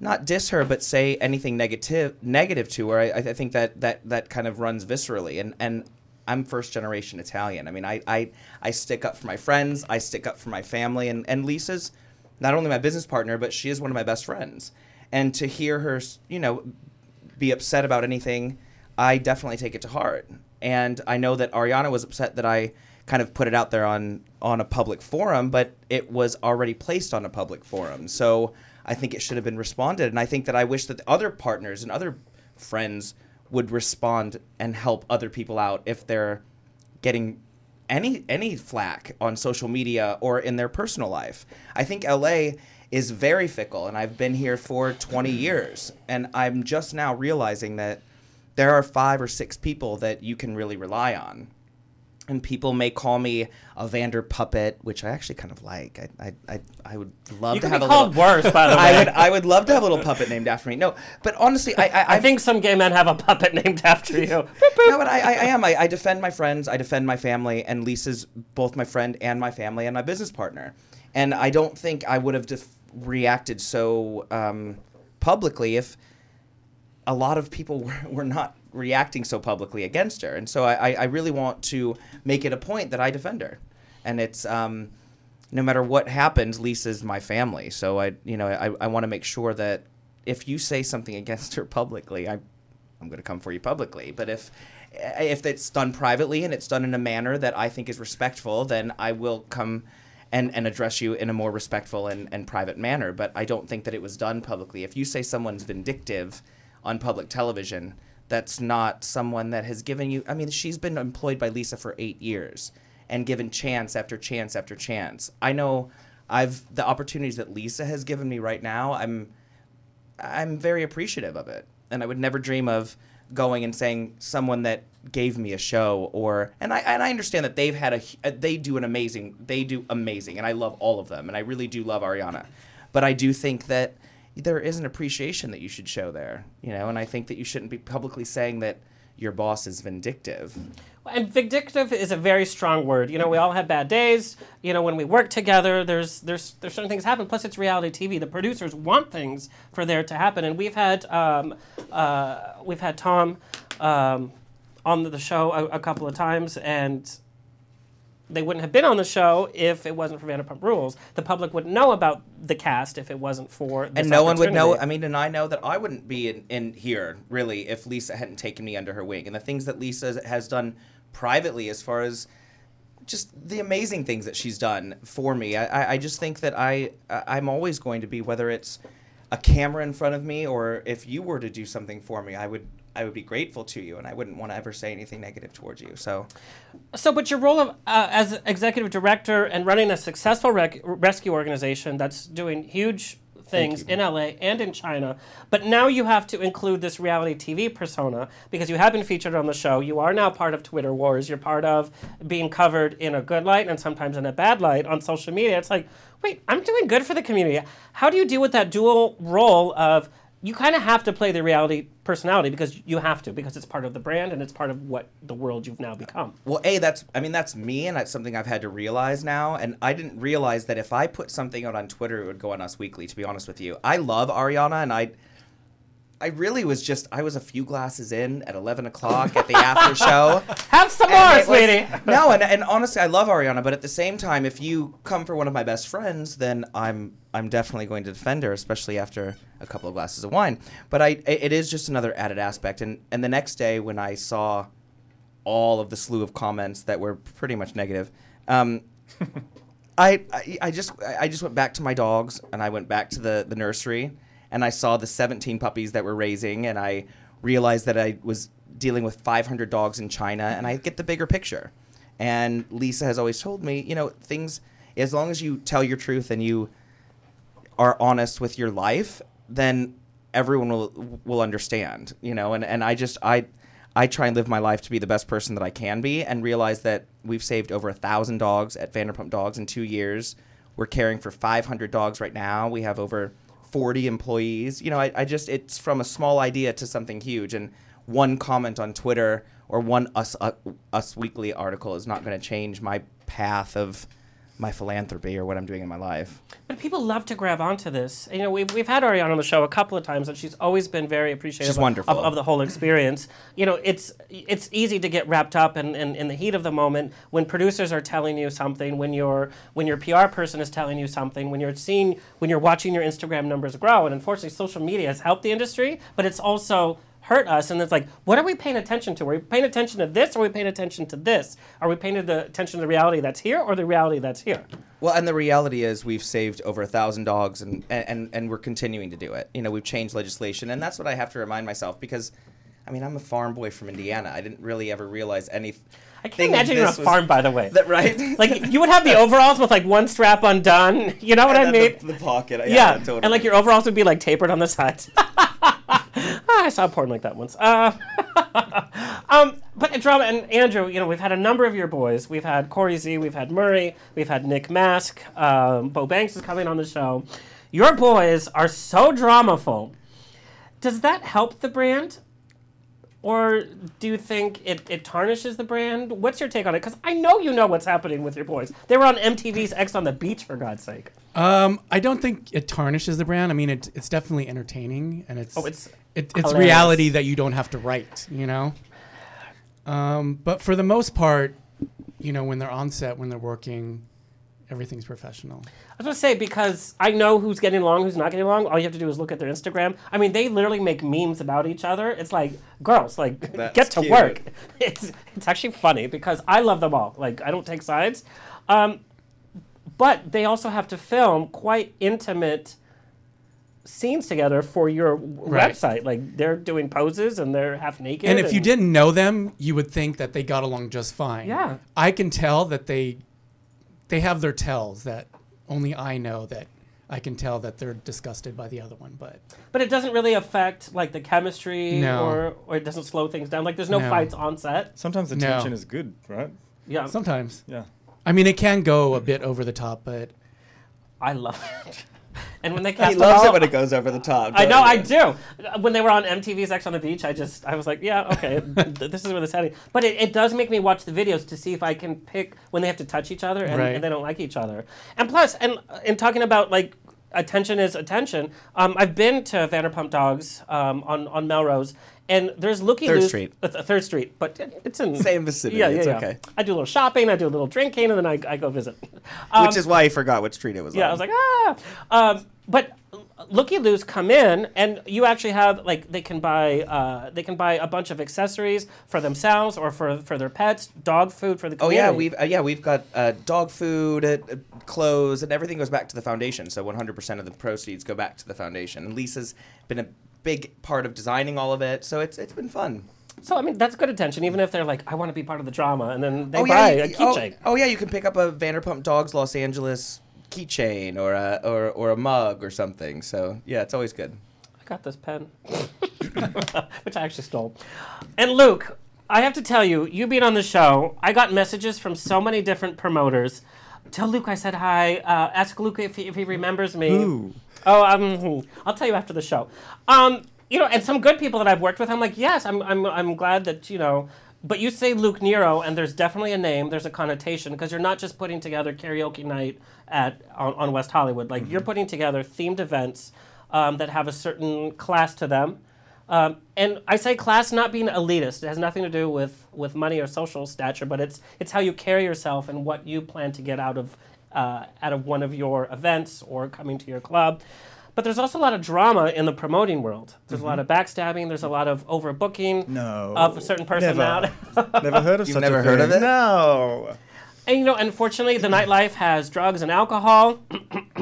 not diss her, but say anything negative negative to her. I, I think that, that that kind of runs viscerally, and and I'm first generation Italian. I mean, I, I I stick up for my friends, I stick up for my family, and and Lisa's not only my business partner, but she is one of my best friends. And to hear her, you know, be upset about anything, I definitely take it to heart. And I know that Ariana was upset that I kind of put it out there on on a public forum, but it was already placed on a public forum. So I think it should have been responded. And I think that I wish that the other partners and other friends would respond and help other people out if they're getting any any flack on social media or in their personal life. I think LA is very fickle and I've been here for 20 years and I'm just now realizing that there are 5 or 6 people that you can really rely on. And people may call me a Vander puppet, which I actually kind of like. I I, I, I would love You to have be a called little, worse, by the way. I would I would love to have a little puppet named after me. No, but honestly, I I, I think some gay men have a puppet named after you. no, but I, I, I am. I, I defend my friends. I defend my family, and Lisa's both my friend and my family and my business partner. And I don't think I would have def- reacted so um, publicly if a lot of people were, were not reacting so publicly against her. And so I, I- really want to make it a point that I defend her. And it's um, no matter what happens, Lisa's my family. So I, you know, I, I want to make sure that if you say something against her publicly, I, I'm going to come for you publicly. But if if it's done privately and it's done in a manner that I think is respectful, then I will come and, and address you in a more respectful and, and private manner. But I don't think that it was done publicly. If you say someone's vindictive on public television, that's not someone that has given you. I mean, she's been employed by Lisa for eight years and given chance after chance after chance. I know I've the opportunities that Lisa has given me right now. I'm I'm very appreciative of it, and I would never dream of going and saying someone that gave me a show or and I and I understand that they've had a uh, they do an amazing they do amazing and I love all of them and I really do love Ariana, but I do think that there is an appreciation that you should show there, you know, and I think that you shouldn't be publicly saying that your boss is vindictive. And vindictive is a very strong word. You know, we all have bad days. You know, when we work together, there's there's there's certain things happen. Plus, it's reality TV. The producers want things for there to happen, and we've had um, uh, we've had Tom um, on the show a, a couple of times, and they wouldn't have been on the show if it wasn't for Vanderpump Rules. The public wouldn't know about the cast if it wasn't for and no one would know. I mean, and I know that I wouldn't be in, in here really if Lisa hadn't taken me under her wing. And the things that Lisa has done privately, as far as just the amazing things that she's done for me, I, I- just think that I- I'm always going to be whether it's a camera in front of me or if you were to do something for me, I would I would be grateful to you, and I wouldn't want to ever say anything negative towards you. So. So, but your role of uh, as executive director and running a successful rec- rescue organization that's doing huge things in LA and in China, but now you have to include this reality TV persona because you have been featured on the show. You are now part of Twitter Wars. You're part of being covered in a good light and sometimes in a bad light on social media. It's like, wait, I'm doing good for the community. How do you deal with that dual role of you kind of have to play the reality personality because you have to because it's part of the brand and it's part of what the world you've now become. Well, a that's I mean that's me, and that's something I've had to realize now. And I didn't realize that if I put something out on Twitter, it would go on Us Weekly. To be honest with you, I love Ariana, and I, I really was just I was a few glasses in at eleven o'clock at the after show. Have some more, was- sweetie. no, and, and honestly, I love Ariana, but at the same time, if you come for one of my best friends, then I'm I'm definitely going to defend her, especially after a couple of glasses of wine. But I it it is just another added aspect. And and the next day when I saw all of the slew of comments that were pretty much negative, um, I, I I just I just went back to my dogs and I went back to the the nursery and I saw the 17 puppies that we're raising and I realized that I was dealing with 500 dogs in China and I get the bigger picture. And Lisa has always told me, you know, things as long as you tell your truth and you are honest with your life, then everyone will will understand, you know. And and I just I I try and live my life to be the best person that I can be, and realize that we've saved over a thousand dogs at Vanderpump Dogs in two years. We're caring for 500 dogs right now. We have over 40 employees. You know, I, I just it's from a small idea to something huge, and one comment on Twitter or one Us uh, Us Weekly article is not going to change my path of my philanthropy or what I'm doing in my life. But people love to grab onto this. You know, we've, we've had Ariana on the show a couple of times, and she's always been very appreciative She's of- wonderful. Of, of the whole experience. You know, it's it's easy to get wrapped up in, in, in the heat of the moment when producers are telling you something, when your when your PR person is telling you something, when you're seeing when you're watching your Instagram numbers grow. And unfortunately, social media has helped the industry, but it's also hurt us. And it's like, what are we paying attention to? Are we paying attention to this, or are we paying attention to this? Are we paying the attention to the reality that's here, or the reality that's here? Well, and the reality is we've saved over a thousand dogs, and, and and we're continuing to do it. You know, we've changed legislation, and that's what I have to remind myself because, I mean, I'm a farm boy from Indiana. I didn't really ever realize any. I can't imagine you're on a farm, by the way. That right? like you would have the overalls with like one strap undone. You know what I mean? The, the pocket. yeah, totally. and like your overalls would be like tapered on the sides. Ah, I saw porn like that once. Uh, um, but drama and Andrew, you know, we've had a number of your boys. We've had Corey Z, we've had Murray, we've had Nick Mask, um, Bo Banks is coming on the show. Your boys are so dramaful. Does that help the brand? Or do you think it, it tarnishes the brand? What's your take on it? Because I know you know what's happening with your boys. They were on MTV's Ex on the Beach, for God's sake. Um, I don't think it tarnishes the brand. I mean, it, it's definitely entertaining, and it's Oh, it's it, it's reality that you don't have to write. You know. Um, but for the most part, you know, when they're on set, when they're working, everything's professional. I was gonna say because I know who's getting along, who's not getting along. All you have to do is look at their Instagram. I mean, they literally make memes about each other. It's like, girls, like, That's get to cute. work. It's it's actually funny because I love them all. Like, I don't take sides, um, but they also have to film quite intimate scenes together for your Right. website. Like, they're doing poses and they're half naked. And if you didn't know them, you would think that they got along just fine. Yeah. I can tell that they they have their tells that only I know that I can tell that they're disgusted by the other one, but but it doesn't really affect like the chemistry, No. or or it doesn't slow things down. Like, there's no, No. fights on set. Sometimes the No. tension is good, right? Yeah, sometimes. Yeah. I mean, it can go a bit over the top, but I love it. And when they cast he them loves all- it when it goes over the top. I know, you? I do. When they were on MTV's Ex on the Beach, I just, I was like, yeah, okay, this is where this heading. But it, it does make me watch the videos to see if I can pick when they have to touch each other and, Right. and they don't like each other. And plus, and in talking about like attention is attention, um, I've been to Vanderpump Dogs um, on on Melrose, and there's Looky Third Loose- Street. uh, Third Street, but it's in Same vicinity, Yeah, yeah, it's yeah. okay. I do a little shopping, I do a little drinking, and then I, I go visit. Um, Which is why I forgot which street it was yeah, on. I was like, ah. Um, but Looky Loos come in, and you actually have like they can buy uh, they can buy a bunch of accessories for themselves or for for their pets, dog food for the Oh yeah, we've uh, yeah we've got uh, dog food, uh, uh, clothes, and everything goes back to the foundation. So 100% of the proceeds go back to the foundation. And Lisa's been a big part of designing all of it, so it's it's been fun. So I mean that's good attention, even if they're like, I want to be part of the drama, and then they oh buy yeah, a you- oh, keychain. oh yeah, you can pick up a Vanderpump Dogs Los Angeles keychain or a or, or a mug or something. So yeah, it's always good. I got this pen, which I actually stole. And Luke, I have to tell you, you being on the show, I got messages from so many different promoters. Tell Luke I said hi. Uh, ask Luke if he, if he remembers me. Who? Oh, um, I'll tell you after the show. Um, you know, and some good people that I've worked with, I'm like, yes, I'm, I'm, I'm glad that you know. But you say Luke Nero, and there's definitely a name. There's a connotation because you're not just putting together karaoke night at on, on West Hollywood. Like you're putting together themed events um, that have a certain class to them. Um, and I say class not being elitist. It has nothing to do with, with money or social stature, but it's it's how you carry yourself and what you plan to get out of uh, out of one of your events or coming to your club. But there's also a lot of drama in the promoting world. There's a lot of backstabbing. There's a lot of overbooking No. of a certain personality. Never heard of You've such never a heard thing. of it? No. And you know, unfortunately, the nightlife has drugs and alcohol.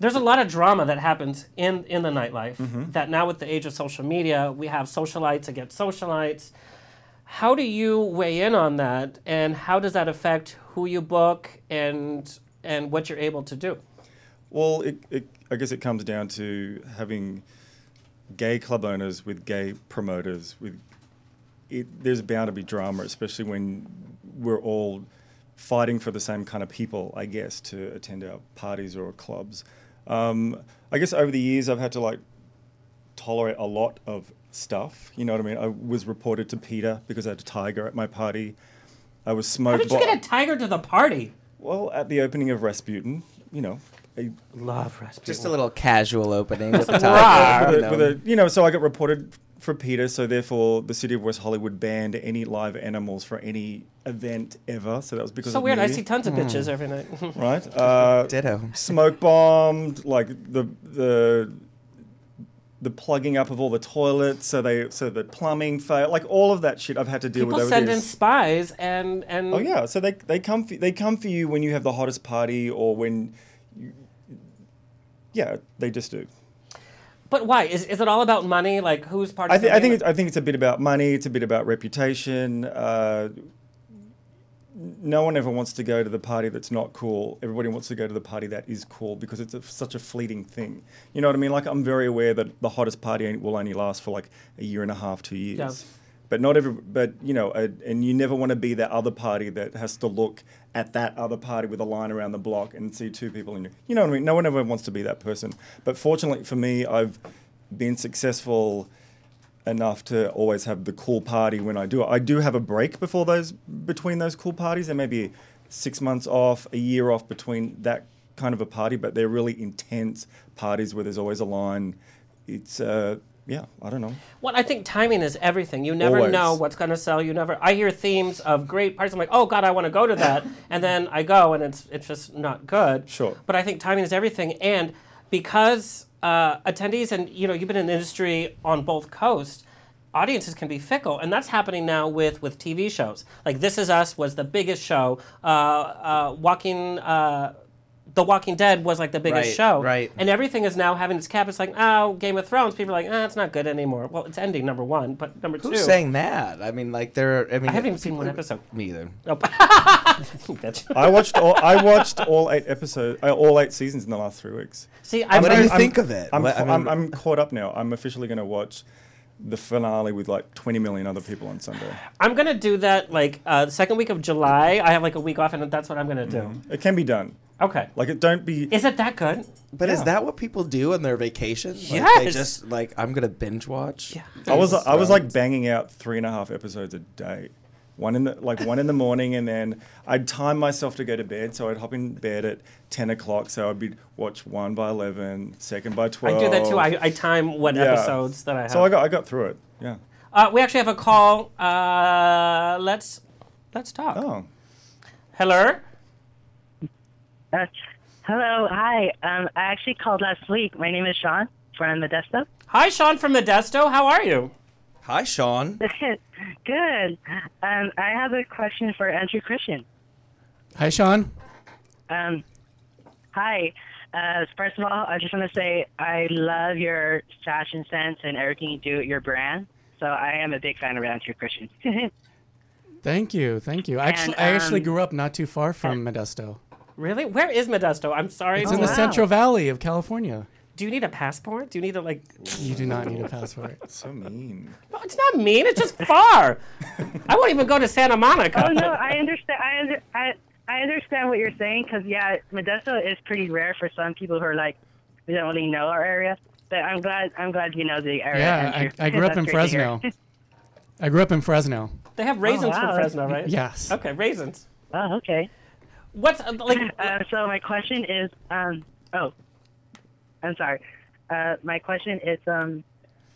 There's a lot of drama that happens in, in the nightlife. That now, with the age of social media, we have socialites against socialites. How do you weigh in on that, and how does that affect who you book and and what you're able to do? Well, it, it, I guess it comes down to having gay club owners with gay promoters. With it, there's bound to be drama, especially when we're all fighting for the same kind of people. I guess to attend our parties or clubs. Um, I guess over the years, I've had to like tolerate a lot of stuff. You know what I mean? I was reported to PETA because I had a tiger at my party. I was How smoked. did you get a tiger to the party? Well, at the opening of Rasputin, you know, I Love Rasputin. Just a little casual opening with the Rah. title. with you a, with know. a, you know, so I got reported for PETA, so therefore the city of West Hollywood banned any live animals for any event ever. So that was because so of weird. I see tons of bitches every night. right. Uh, Ditto. smoke bombed, like the the the plugging up of all the toilets, so they so the plumbing failed, like all of that shit I've had to deal People with over send in spies and and Oh yeah, so they they come for, they come for you when you have the hottest party or when, you, yeah, they just do. But why? Is, is it all about money? Like who's part of I, th- I think it's, I think it's a bit about money. It's a bit about reputation. Uh, no one ever wants to go to the party that's not cool. Everybody wants to go to the party that is cool because it's a, such a fleeting thing. You know what I mean? Like I'm very aware that the hottest party will only last for like a year and a half, two years. Yeah. But not every. But you know, uh, and you never want to be that other party that has to look at that other party with a line around the block and see two people in you. You know what I mean? No one ever wants to be that person. But fortunately for me, I've been successful enough to always have the cool party when I do it. I do have a break before those between those cool parties. There may be six months off, a year off between that kind of a party, but they're really intense parties where there's always a line. It's uh, yeah, I don't know. Well, I think timing is everything. You never Always. know what's going to sell. You never. I hear themes of great parties. I'm like, oh God, I want to go to that, and then I go, and it's it's just not good. Sure. But I think timing is everything, and because uh, attendees and you know you've been in the industry on both coasts. Audiences can be fickle, and that's happening now with, with TV shows. Like This Is Us was the biggest show. Uh, uh, Walking, uh, The Walking Dead was like the biggest Right, show, right. and everything is now having its cap. It's like, oh, Game of Thrones. People are like, ah, it's not good anymore. Well, it's ending number one, but number two. Who's saying that? I mean, like there. I mean, I haven't even seen one episode. Me either. Nope. Bitch. I watched all I watched all eight episodes, uh, all eight seasons in the last three weeks. See, I'm, What do you I'm- think of it? I'm, What- I ca- I'm, I'm caught up now. I'm officially going to watch the finale with like 20 million other people on Sunday. I'm gonna do that like uh, the second week of July. I have like a week off, and that's what I'm gonna do. It can be done. Okay. Like it don't be. Is it that good? But is that what people do on their vacation? Like, They just like I'm gonna binge watch. Yeah. I was I was like banging out three and a half episodes a day. One in the like one in the morning, and then I'd time myself to go to bed. So I'd hop in bed at ten o'clock. So I'd be watch one by 11, second by twelve. I do that too. I, I time what Yeah. episodes that I have. So I got I got through it. Yeah. uh, we actually have a call. Uh, let's let's talk. Oh. Hello. Uh, hello, hi. Um, I actually called last week. My name is Sean from Modesto. Hi, Sean from Modesto. How are you? Hi, Sean. Good. Um, I have a question for Andrew Christian. Hi, Sean. Um, hi. Uh, first of all, I just want to say I love your fashion sense and everything you do at your brand. So I am a big fan of Andrew Christian. Thank you. Thank you. Actually, I actually um, grew up not too far from Modesto. Really? Where is Modesto? I'm sorry. It's to- in the wow. Central Valley of California. Do you need a passport? Do you need to like? You do not need a passport. So mean. No, it's not mean. It's just far. I won't even go to Santa Monica. oh no, I understand. I under, I I understand what you're saying because yeah, Modesto is pretty rare for some people who are like we don't really know our area. But I'm glad I'm glad you know the area. Yeah, I, I grew up in great to hear. Fresno. I grew up in Fresno. They have raisins Oh, wow. from Fresno, right? Yes. Okay, raisins. oh, okay. What's uh, like? Uh, so my question is, um, oh, I'm sorry. Uh, my question is, um,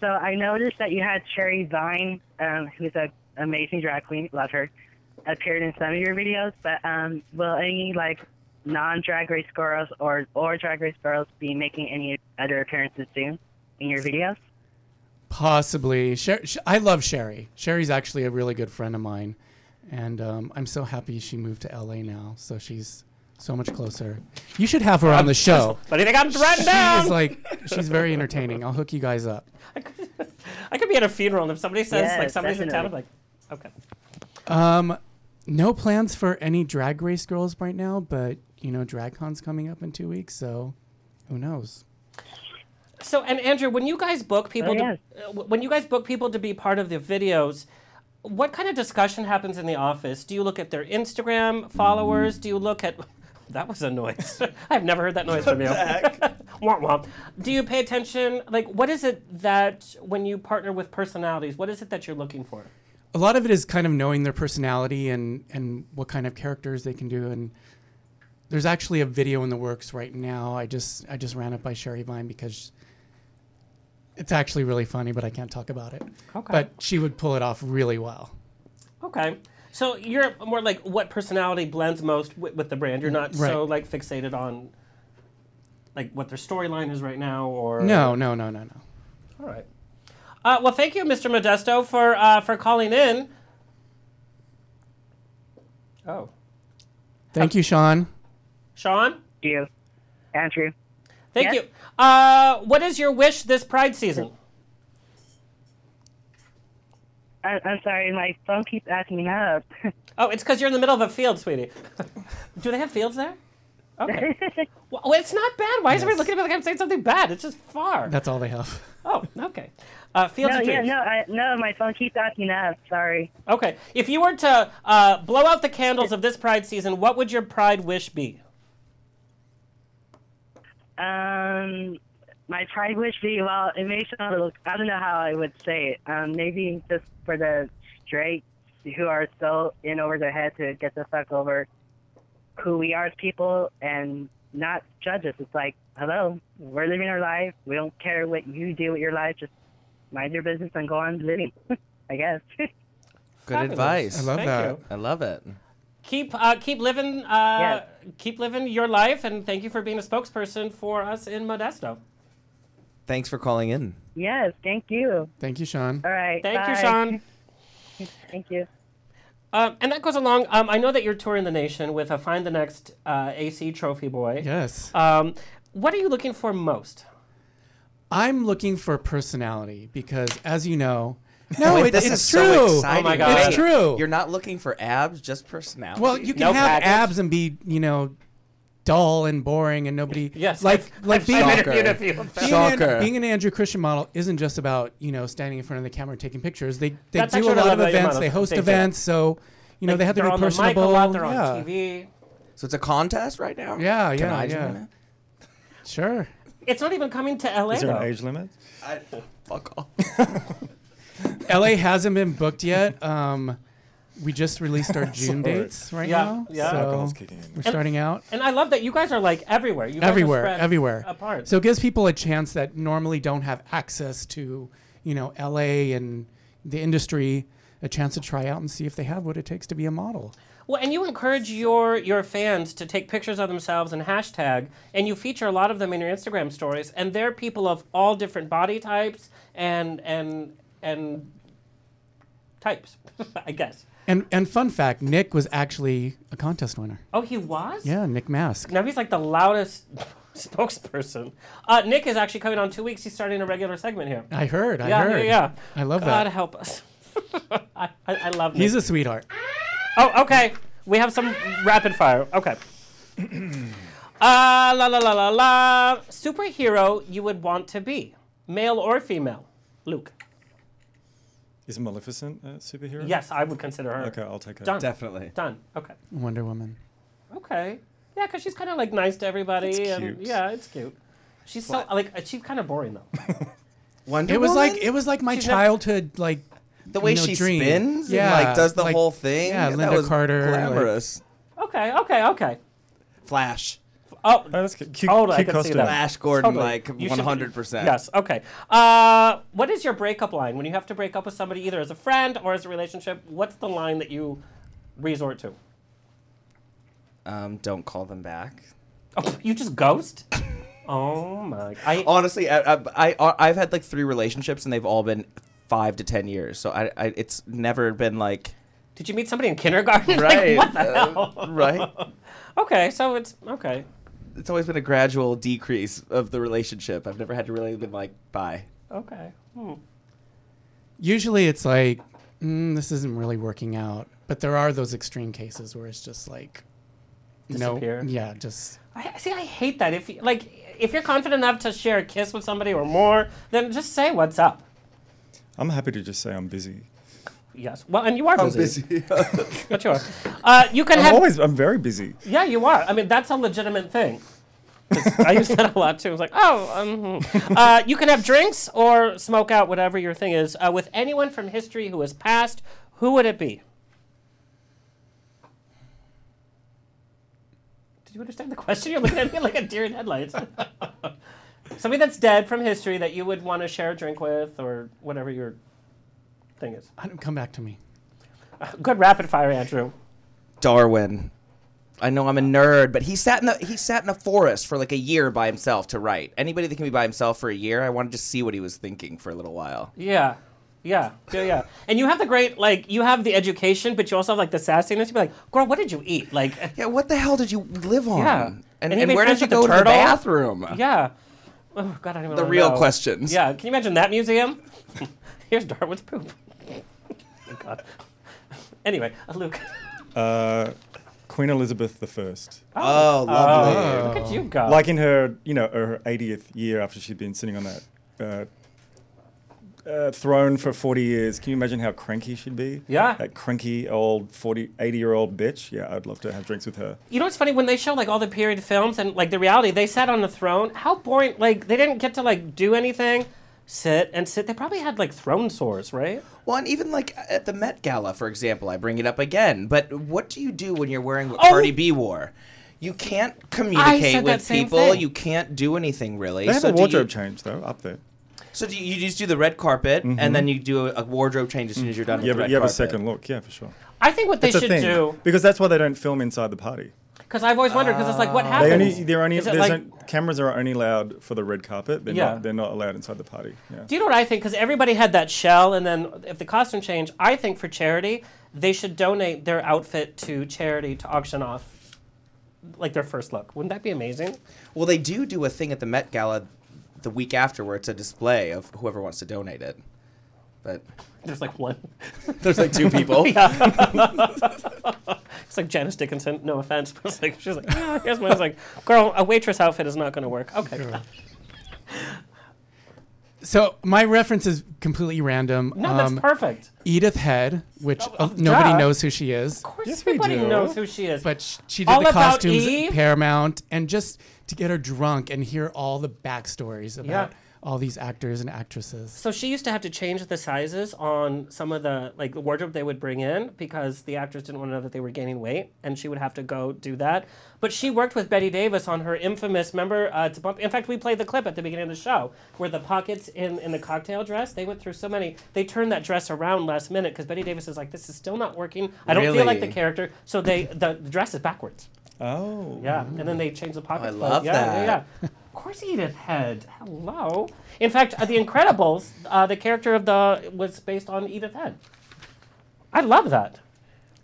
so I noticed that you had Sherry Vine, um, who's an amazing drag queen, love her, appeared in some of your videos. But um, will any like non-drag race girls or or drag race girls be making any other appearances soon in your videos? Possibly. Sher- Sh- I love Sherry. Sherry's actually a really good friend of mine. And um, I'm so happy she moved to LA now. So she's so much closer. You should have her on the show. But I think I'm threatened She's down. like, she's very entertaining. I'll hook you guys up. I could be at a funeral and if somebody says like Yes, somebody's in town, I'm like, okay. Um, no plans for any drag race girls right now, but you know, DragCon's coming up in two weeks, so who knows? So, and Andrew, when you guys book people, Oh, to, uh, when you guys book people to be part of the videos, what kind of discussion happens in the office? Do you look at their Instagram followers? Do you look at that was a noise. I've never heard that noise from you. womp womp. Do you pay attention? Like, what is it that when you partner with personalities, what is it that you're looking for? A lot of it is kind of knowing their personality and and what kind of characters they can do, and there's actually a video in the works right now. I just I just ran it by Sherry Vine because it's actually really funny, but I can't talk about it. Okay. But she would pull it off really well. Okay. So you're more like what personality blends most with, with the brand. You're not so like fixated on like what their storyline is right now, or No, no, no, no, no. All right. Uh, well, thank you, Mr. Modesto, for uh, for calling in. Oh, Thank you, Sean. Sean. You, Andrew. Thank Yes? you. Uh, what is your wish this Pride season? I, I'm sorry, my phone keeps acting up. Oh, it's because you're in the middle of a field, sweetie. Do they have fields there? Okay. well, it's not bad. Why is everybody looking at me like I'm saying something bad? It's just far. That's all they have. Oh, okay. Uh, fields no, of yeah, dreams. no, I, no, my phone keeps acting up. Sorry. Okay. If you were to uh, blow out the candles of this Pride season, what would your Pride wish be? Um, my pride wish be well. It may sound a little. I don't know how I would say it. Um, maybe just for the straight who are so in over their head to get the fuck over who we are as people and not judge us. It's like, hello, we're living our life. We don't care what you do with your life. Just mind your business and go on living. I guess. Good Fabulous. advice. I love Thank that. you. I love it. Keep uh, keep living uh, Yes. keep living your life, and thank you for being a spokesperson for us in Modesto. Thanks for calling in. yes. Thank you. Thank you, Sean. All right. Thank you. Sean. Thank you. Um, and that goes along. Um, I know that you're touring the nation with a Find the Next uh, AC Trophy Boy. Yes. Um, what are you looking for most? I'm looking for personality because, as you know, no, Wait, it, this it's is true. so exciting. Oh my God. It's true. You're not looking for abs, just personality. Well, you can No have package? abs and be, you know, dull and boring, and nobody. Yes, like I've- like I've- being, I've Shocker. interviewed a few of them. being, an, Shocker. being an Andrew Christian model isn't just about you know standing in front of the camera and taking pictures. They they That's do a lot of events. models. They host They do. events, so you know Like, they have to they're be on the mic a lot. They're yeah. on TV. so it's a contest right now. Yeah, Can yeah, I yeah. it? Sure. It's not even coming to LA. Is there though. an age limit? I, fuck off. LA hasn't been booked yet. Um, we just released our June dates right Yeah, now. yeah. So Alcohol's kicking in. we're starting out. And I love that you guys are like everywhere. You guys are everywhere, spread everywhere. apart. So it gives people a chance that normally don't have access to, you know, LA and the industry, a chance to try out and see if they have what it takes to be a model. Well, and you encourage your your fans to take pictures of themselves and hashtag, and you feature a lot of them in your Instagram stories, and they're people of all different body types and and and types, I guess. And and fun fact, Nick was actually a contest winner. Oh, he was. Yeah, Nick Mask. Now he's like the loudest spokesperson. Uh, Nick is actually coming on two weeks. He's starting a regular segment here. I heard. I yeah, heard. yeah, yeah. I love God that. help us. I, I, I love Nick. He's a sweetheart. Oh, okay. We have some rapid fire. Okay. Uh, la la la la la. Superhero you would want to be, male or female? Luke. Is Maleficent a superhero? Yes, I would consider her. Okay, I'll take her. Done. Definitely. Done. Okay. Wonder Woman. Okay. Yeah, because she's kind of like nice to everybody. It's and cute. Yeah, it's cute. She's so like uh, she's kind of boring though. Wonder It was Woman? like it was like my She's never- childhood like the way you know, she dream. spins Yeah, and like does the like- whole thing. yeah, that Linda was Carter, like- glamorous. Okay. Okay. Okay. Flash. Oh, Oh, that's cute. Cute, Totally, I cute can see costume. that. Flash Gordon, Totally. like You should- 100%. Yes. Okay. Uh, what is your breakup line when you have to break up with somebody, either as a friend or as a relationship? What's the line that you resort to? Um, don't call them back. Oh, you just ghost? oh my! I Honestly, I, I, I, I've had like three relationships and they've all been five to ten years. So I, I it's never been like did you meet somebody in kindergarten? right, like, what the uh, hell? right. Okay, so it's okay. It's always been a gradual decrease of the relationship. I've never had to really been like bye. Okay. Hmm. usually it's like mm, this isn't really working out. But there are those extreme cases where it's just like Disappear. no, yeah, just I see. I hate that. If you, like, if you're confident enough to share a kiss with somebody or more, then just say what's up. I'm happy to just say I'm busy. Yes. Well, and you are busy. busy. But you are. Uh, you can I'm have. always, I'm very busy. Yeah, you are. I mean, that's a legitimate thing. 'Cause I use that a lot too. I was like, oh, um, hmm. uh, you can have drinks or smoke out, whatever your thing is, uh, with anyone from history who has passed. Who would it be? Did you understand the question? You're looking at me like a deer in headlights. Somebody that's dead from history that you would want to share a drink with, or whatever your thing is. I don't come back to me. Uh, good rapid fire, Andrew. Darwin. I know I'm a nerd, but he sat in the he sat in a forest for like a year by himself to write. Anybody that can be by himself for a year, I wanted to see what he was thinking for a little while. Yeah. Yeah, yeah, yeah. And you have the great, like, you have the education, but you also have, like, the sassiness. You'd be like, girl, what did you eat? Like, Yeah, what the hell did you live on? Yeah. And, And and where did you with the go to the bathroom? yeah. Oh, God, I don't even The wanna real know. questions. Yeah, can you imagine that museum? Here's Darwin's poop. Oh, God. Anyway, uh, Luke. Uh, Queen Elizabeth I. Oh, lovely. Look at you go. Like in her, you know, her 80th year after she'd been sitting on that uh, uh, throne for 40 years. Can you imagine how cranky she'd be? Yeah. That cranky old 40, 80 year old bitch. Yeah, I'd love to have drinks with her. You know what's funny when they show like all the period films and like the reality, they sat on the throne. How boring! Like they didn't get to like do anything, sit and sit. They probably had like throne sores, right? Well, and even like at the Met Gala, for example, I bring it up again. But what do you do when you're wearing what Oh! Cardi B wore? You can't communicate with people. thing. You can't do anything really. They have so a wardrobe you, change, though, up there. So do you, you just do the red carpet, and mm-hmm. then you do a, a wardrobe change as soon as you're done Yeah, with the but red you have a second look. Yeah, for sure. I think what they It's should do Because that's why they don't film inside the party. Because I've always wondered because it's like what ah. They happens. only, they're only, there's like- no- cameras are only allowed for the red carpet. They're, Yeah. not, they're not allowed inside the party. Yeah. Do you know what I think? Because everybody had that shell, and then if the costume change, I think for charity, they should donate their outfit to charity to auction off, like their first look. Wouldn't that be amazing? Well, they do do a thing at the Met Gala the week after where it's a display of whoever wants to donate it. But There's like one. there's like two people. It's like Janice Dickinson. No offense, but it's like she's like, yeah, here's mine. It's like, girl, a waitress outfit is not going to work. Okay. So my reference is completely random. No, that's Um, perfect. Edith Head, which Oh, uh, uh, nobody duh. knows who she is, Of course, Yes, we everybody do. knows who she is. but sh- she did All the About costumes Eve? at Paramount, and just to get her drunk and hear all the backstories about Yeah. All these actors and actresses. So she used to have to change the sizes on some of the like the wardrobe they would bring in because the actors didn't want to know that they were gaining weight, and she would have to go do that. But she worked with Bette Davis on her infamous. Remember, uh, to bump. In fact, we played the clip at the beginning of the show where the pockets in in the cocktail dress. They went through so many. They turned that dress around last minute because Bette Davis is like, "This is still not working. I don't feel like the character." So they the, the dress is backwards. Oh. Yeah, and then they change the pockets. but love yeah, that. Yeah, yeah. Of course, Edith Head. Hello. In fact, uh, The Incredibles, uh, the character of the was based on Edith Head. I love that.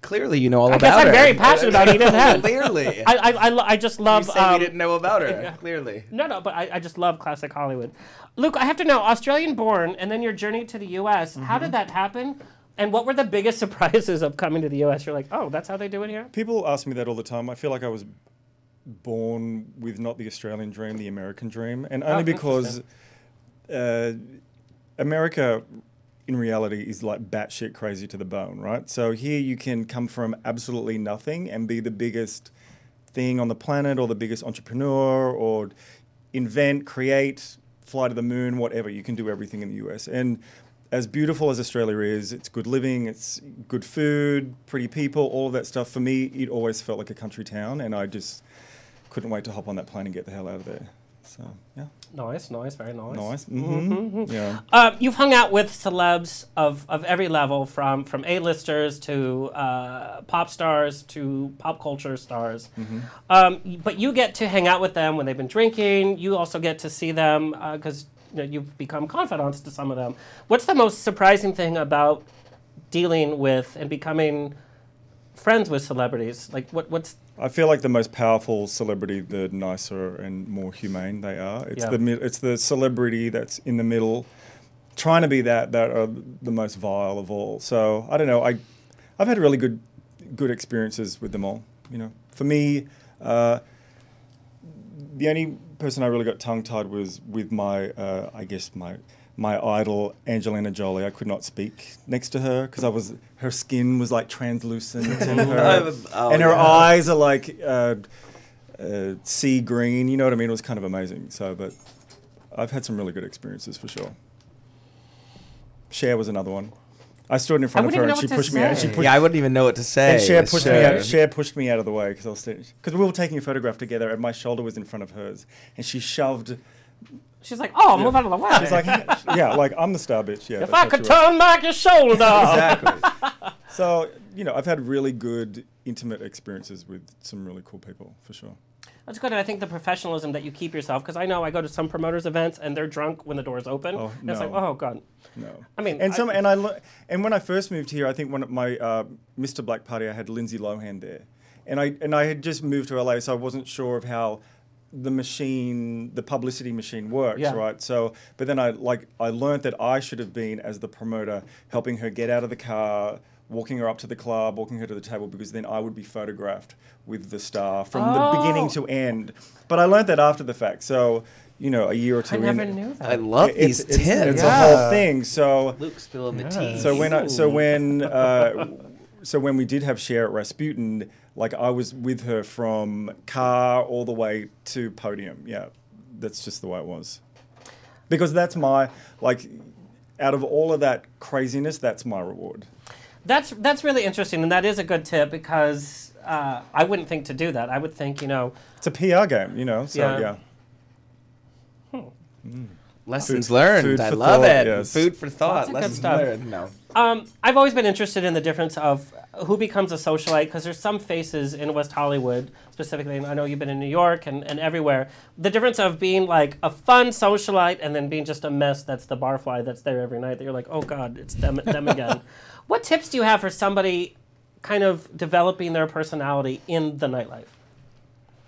Clearly, you know all I about guess I'm her. very passionate about Edith Head. Clearly, I, I, I, lo- I just love. you say um, we didn't know about her. Clearly. no, no, but I, I just love classic Hollywood. Luke, I have to know Australian born, and then your journey to the U.S. How Mm-hmm. did that happen? And what were the biggest surprises of coming to the U.S.? You're like, oh, that's how they do it here. People ask me that all the time. I feel like I was born with not the Australian dream, the American dream, and only Oh, because uh, America, in reality, is like batshit crazy to the bone, right? So here you can come from absolutely nothing and be the biggest thing on the planet, or the biggest entrepreneur, or invent, create, fly to the moon, whatever. You can do everything in the US, and as beautiful as Australia is, it's good living, it's good food, pretty people, all of that stuff. For me, it always felt like a country town, and I just couldn't wait to hop on that plane and get the hell out of there. So yeah, Nice, nice, very nice. nice. Mm-hmm. Yeah. Uh, you've hung out with celebs of, of every level, from from A-listers to uh, pop stars to pop culture stars. Um, but you get to hang out with them when they've been drinking. You also get to see them because you know, you've become confidants to some of them. What's the most surprising thing about dealing with and becoming friends with celebrities? Like, what what's I feel like the most powerful celebrity, the nicer and more humane they are. It's Yeah. the it's the celebrity that's in the middle, trying to be that that are the most vile of all. So I don't know. I I've had really good good experiences with them all. You know, for me, uh, the only person I really got tongue tied was with my uh, I guess my my idol Angelina Jolie. I could not speak next to her because I was her skin was like translucent and her, Oh, and her yeah. eyes are like uh, uh, sea green. You know what I mean? It was kind of amazing. So, but I've had some really good experiences for sure. Cher was another one. I stood in front of her and she what to pushed me out. She pushed Yeah, I wouldn't even know what to say. and Cher It's pushed me out. Cher pushed me out of the way because I was because we were taking a photograph together, and my shoulder was in front of hers, and she shoved. She's like, oh, move out of the way. She's like, yeah, like I'm the star bitch. Yeah. if I could she was. turn back your shoulder. Exactly. So you know, I've had really good intimate experiences with some really cool people for sure. That's good, and I think the professionalism that you keep yourself, because I know I go to some promoters' events and they're drunk when the doors open. Oh, and It's like, oh god. No. I mean, and some, I- and I, le- and when I first moved here, I think one of my uh, Mr. Black party, I had Lindsay Lohan there, and I and I had just moved to LA, so I wasn't sure of how the machine, the publicity machine works, Yeah. right? So, but then I like I learned that I should have been as the promoter, helping her get out of the car. Walking her up to the club, walking her to the table, because then I would be photographed with the star from the beginning Oh. to end. But I learned that after the fact. So, you know, a year or two I in, never knew that. I love it's, these it's, tips. it's a whole thing. So, Luke spilling the tea. so when I, so when uh, so when we did have share at Rasputin, like I was with her from car all the way to podium. Yeah, that's just the way it was. Because that's my like, out of all of that craziness, that's my reward. That's that's really interesting, and that is a good tip because uh, I wouldn't think to do that. I would think, you know, It's a PR game, you know. So Yeah. yeah, Lessons Food- learned. food I love thought, it. yes. Food for thought. Lots of good Lessons stuff. learned. No. Um, I've always been interested in the difference of who becomes a socialite because there's some faces in West Hollywood specifically, and I know you've been in New York and, and everywhere. The difference of being like a fun socialite and then being just a mess that's the barfly that's there every night that you're like, oh God, it's them, them again. what tips do you have for somebody kind of developing their personality in the nightlife?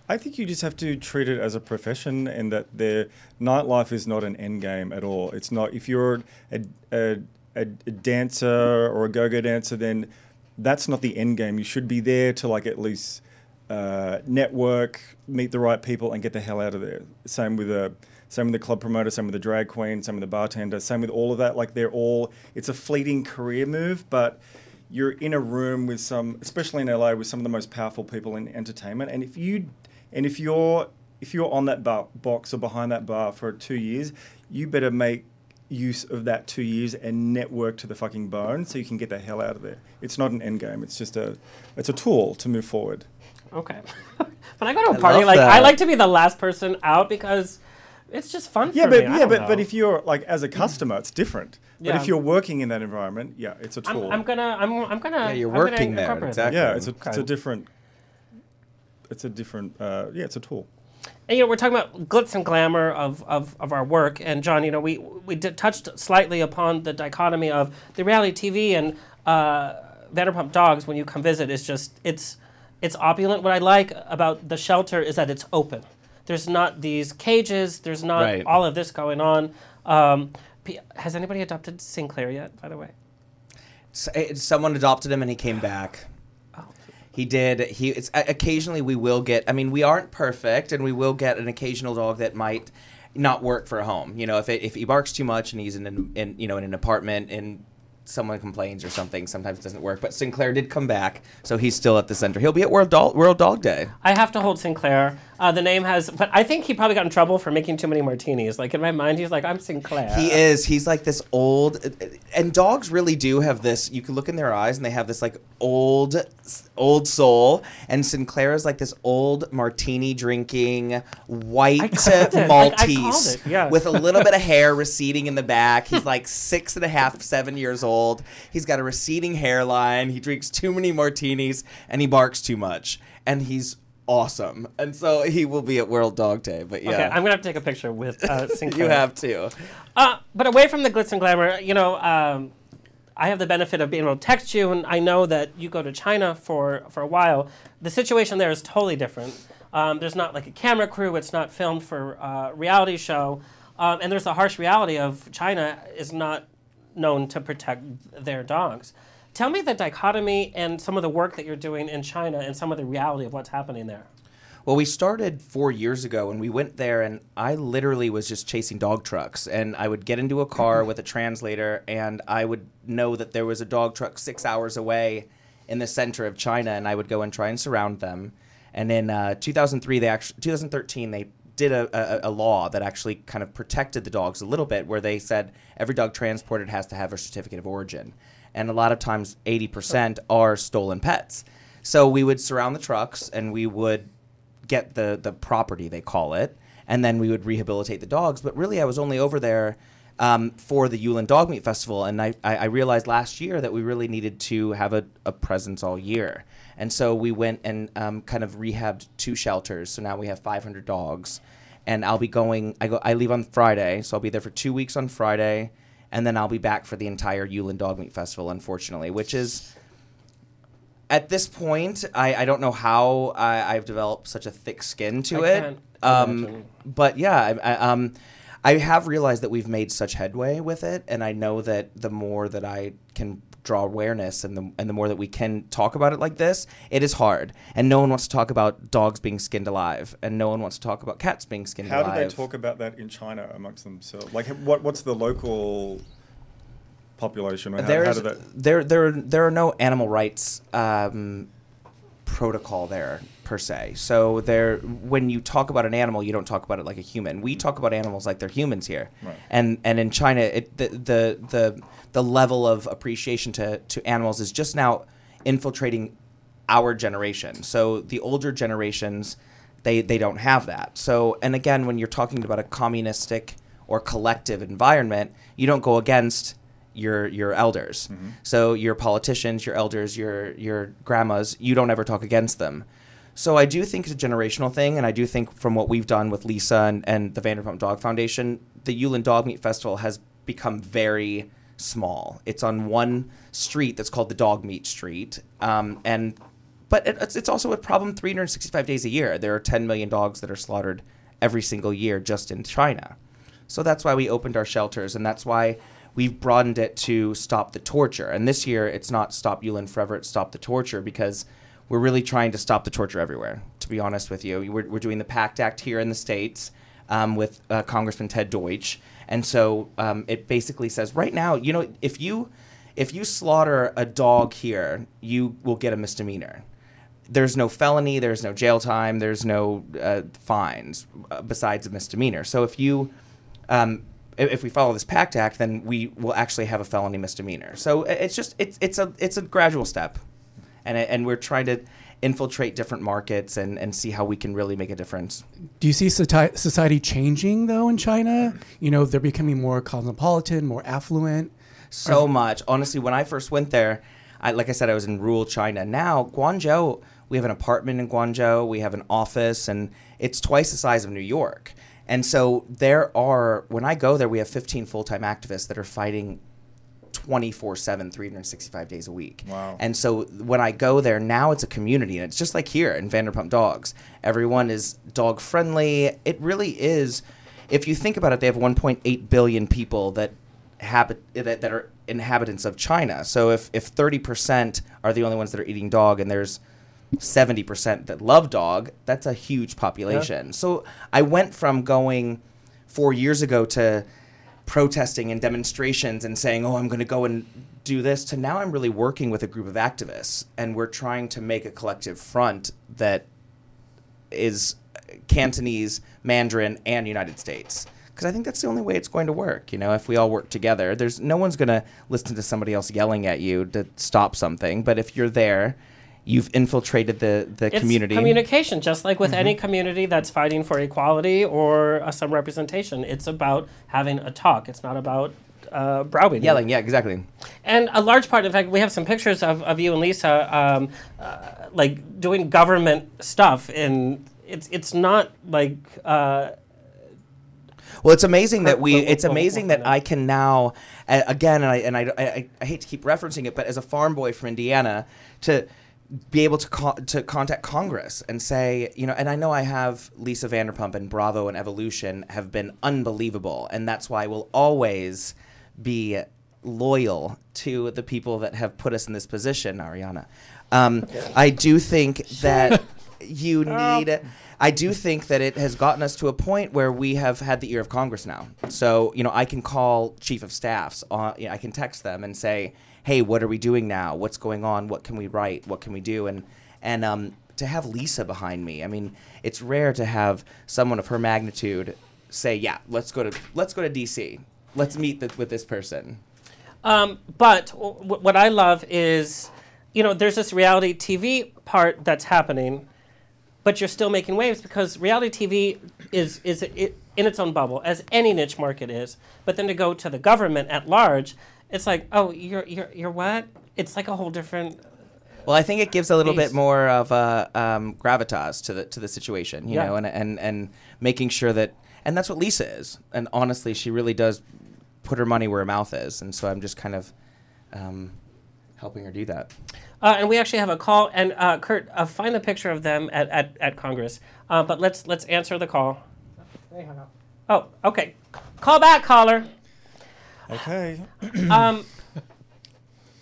I think you just have to treat it as a profession, and that their nightlife is not an end game at all. It's not if you're a, a, a, a dancer or a go-go dancer, then that's not the end game. You should be there to like at least uh, network, meet the right people, and get the hell out of there. Same with a same with the club promoter, same with the drag queen, same with the bartender, same with all of that. Like they're all it's a fleeting career move, but you're in a room with some, especially in LA, with some of the most powerful people in entertainment. And if you, and if you're, if you're on that bar, box or behind that bar for two years, you better make use of that two years and network to the fucking bone so you can get the hell out of there. It's not an end game. It's just a, it's a tool to move forward. Okay. when I go to a I party, love like I like to be the last person out because it's just fun Yeah, for but me. Yeah, don't but, but if you're like as a customer, it's different. But if you're working in that environment, yeah, it's a I'm, tool. I'm gonna, I'm, I'm gonna. Yeah, you're I'm working there, incorporate exactly. yeah, it's a, it's a different. It's a different. Uh, yeah, it's a tool. And, you know, we're talking about glitz and glamour of, of, of our work. And John, you know, we we did touched slightly upon the dichotomy of the reality TV and uh, Vanderpump Dogs. When you come visit, is just it's it's opulent. What I like about the shelter is that it's open. There's not these cages. There's not Right. all of this going on. Um, P- has anybody adopted Sinclair yet? By the way. S- eh, someone adopted him and he came back. He did. He it's occasionally we will get. I mean, we aren't perfect, and we will get an occasional dog that might not work for a home. You know, if it, if he barks too much and he's in an in you know in an apartment and someone complains or something, sometimes it doesn't work. But Sinclair did come back, so he's still at the center. He'll be at World Dog World Dog Day. I have to hold Sinclair. Uh, the name has, but I think he probably got in trouble for making too many martinis. Like in my mind, he's like, I'm Sinclair. He is. He's like this old, and dogs really do have this. You can look in their eyes, and they have this like old, old soul. And Sinclair is like this old martini drinking white I called it. I- I Maltese with a little bit of hair receding in the back. He's like six and a half, seven years old. He's got a receding hairline. He drinks too many martinis, and he barks too much. And he's awesome. And so he will be at World Dog Day. But yeah, Okay, I'm gonna have to take a picture with uh, Sinclair. you have to. Uh, but away from the glitz and glamour, you know, um, I have the benefit of being able to text you, and I know that you go to China for for a while. The situation there is totally different. Um, there's not like a camera crew. It's not filmed for a reality show, um, and there's the harsh reality of China is not known to protect their dogs. Tell me the dichotomy and some of the work that you're doing in China and some of the reality of what's happening there. Well, we started four years ago and we went there, and I literally was just chasing dog trucks. And I would get into a car with a translator, and I would know that there was a dog truck six hours away in the center of China, and I would go and try and surround them. And in uh, 2003, they actually 2013 they did a, a, a law that actually kind of protected the dogs a little bit, where they said every dog transported has to have a certificate of origin. And a lot of times 80% are stolen pets. So we would surround the trucks and we would get the the property they call it, and then we would rehabilitate the dogs. But really, I was only over there um, for the Yulin Dog Meat Festival, and I, I realized last year that we really needed to have a, a presence all year, and so we went and um, kind of rehabbed two shelters. So now we have 500 dogs, and I'll be going. I go. I leave on Friday, so I'll be there for two weeks on Friday, and then I'll be back for the entire Yulin Dog Meat Festival. Unfortunately, which is at this point, I, I don't know how I, I've developed such a thick skin to I it. Um, but yeah, I, I, um, I have realized that we've made such headway with it, and I know that the more that I can draw awareness and the and the more that we can talk about it like this, it is hard. And no one wants to talk about dogs being skinned alive, and no one wants to talk about cats being skinned alive. How do they talk about that in China amongst themselves? Like, what what's the local population? How, how There's do they? there there there are no animal rights um, protocol there per se. So there, when you talk about an animal, you don't talk about it like a human. We talk about animals like they're humans here. Right. And and in China, it the the the, the level of appreciation to, to animals is just now infiltrating our generation. So the older generations, they they don't have that. So and again, when you're talking about a communistic or collective environment, you don't go against your your elders. Mm-hmm. So your politicians, your elders, your your grandmas, you don't ever talk against them. So I do think it's a generational thing, and I do think from what we've done with Lisa and, and the Vanderpump Dog Foundation, the Yulin Dog Meat Festival has become very small. It's on one street that's called the Dog Meat Street, um, and but it, it's, it's also a problem 365 days a year. There are 10 million dogs that are slaughtered every single year just in China. So that's why we opened our shelters, and that's why we've broadened it to stop the torture. And this year, it's not stop Yulin forever; it's stop the torture because we're really trying to stop the torture everywhere. To be honest with you, we're, we're doing the PACT Act here in the states um, with uh, Congressman Ted Deutch, and so um, it basically says right now, you know, if you if you slaughter a dog here, you will get a misdemeanor there's no felony, there's no jail time, there's no uh, fines uh, besides a misdemeanor. So if you, um, if we follow this PACT Act, then we will actually have a felony misdemeanor. So it's just it's it's a it's a gradual step, and and we're trying to infiltrate different markets and and see how we can really make a difference. Do you see society changing though in China? You know, they're becoming more cosmopolitan, more affluent. so much. Honestly, when I first went there, I, like I said, I was in rural China. Now, Guangzhou, we have an apartment in Guangzhou, we have an office, and it's twice the size of New York. And so there are, when I go there, we have 15 full time activists that are fighting 24 7, 365 days a week. Wow. And so when I go there, now it's a community, and it's just like here in Vanderpump Dogs. Everyone is dog friendly. It really is. If you think about it, they have 1.8 billion people that habit that, that are inhabitants of China. So if if 30% are the only ones that are eating dog, and there's 70% that love dog, that's a huge population. So I went from going four years ago to protesting and demonstrations and saying, "Oh, I'm going to go and do this," to now I'm really working with a group of activists, and we're trying to make a collective front that is Cantonese, Mandarin, and United States. Because I think that's the only way it's going to work. You know, if we all work together, there's no one's going to listen to somebody else yelling at you to stop something. But if you're there, you've infiltrated the the It's community. communication, just like with any Mm-hmm. community that's fighting for equality or uh, some representation. It's about having a talk. It's not about uh, browbeating. Yelling, yeah, exactly. And a large part, in fact, we have some pictures of, of you and Lisa, um, uh, like doing government stuff, and it's it's not like uh, Well, it's amazing that we. It's amazing that I can now, again, and I and I, I, I hate to keep referencing it, but as a farm boy from Indiana, to be able to co- to contact Congress and say, you know, and I know I have Lisa Vanderpump and Bravo and Evolution have been unbelievable, and that's why we'll always be loyal to the people that have put us in this position, Ariana. Um, I do think that you need. I do think that it has gotten us to a point where we have had the ear of Congress now. So you know, I can call chief of staffs. Uh, you know, I can text them and say, "Hey, what are we doing now? What's going on? What can we write? What can we do?" And and um, to have Lisa behind me. I mean, it's rare to have someone of her magnitude say, "Yeah, let's go to let's go to DC. Let's meet th- with this person." Um, but w- what I love is, you know, there's this reality TV part that's happening, but you're still making waves because reality TV is is it, in its own bubble, as any niche market is. But then to go to the government at large, it's like, oh, you're you're you're what? It's like a whole different. Well, I think it gives a little Please. bit more of a um, gravitas to the to the situation, you Yeah. know, and, and and making sure that, and that's what Lisa is. And honestly, she really does put her money where her mouth is, and so I'm just kind of um, helping her do that. Uh, and we actually have a call. And uh, Kurt, uh, find the picture of them at, at, at Congress. Uh, but let's let's answer the call. Oh, okay. Call back, caller. Okay. Um,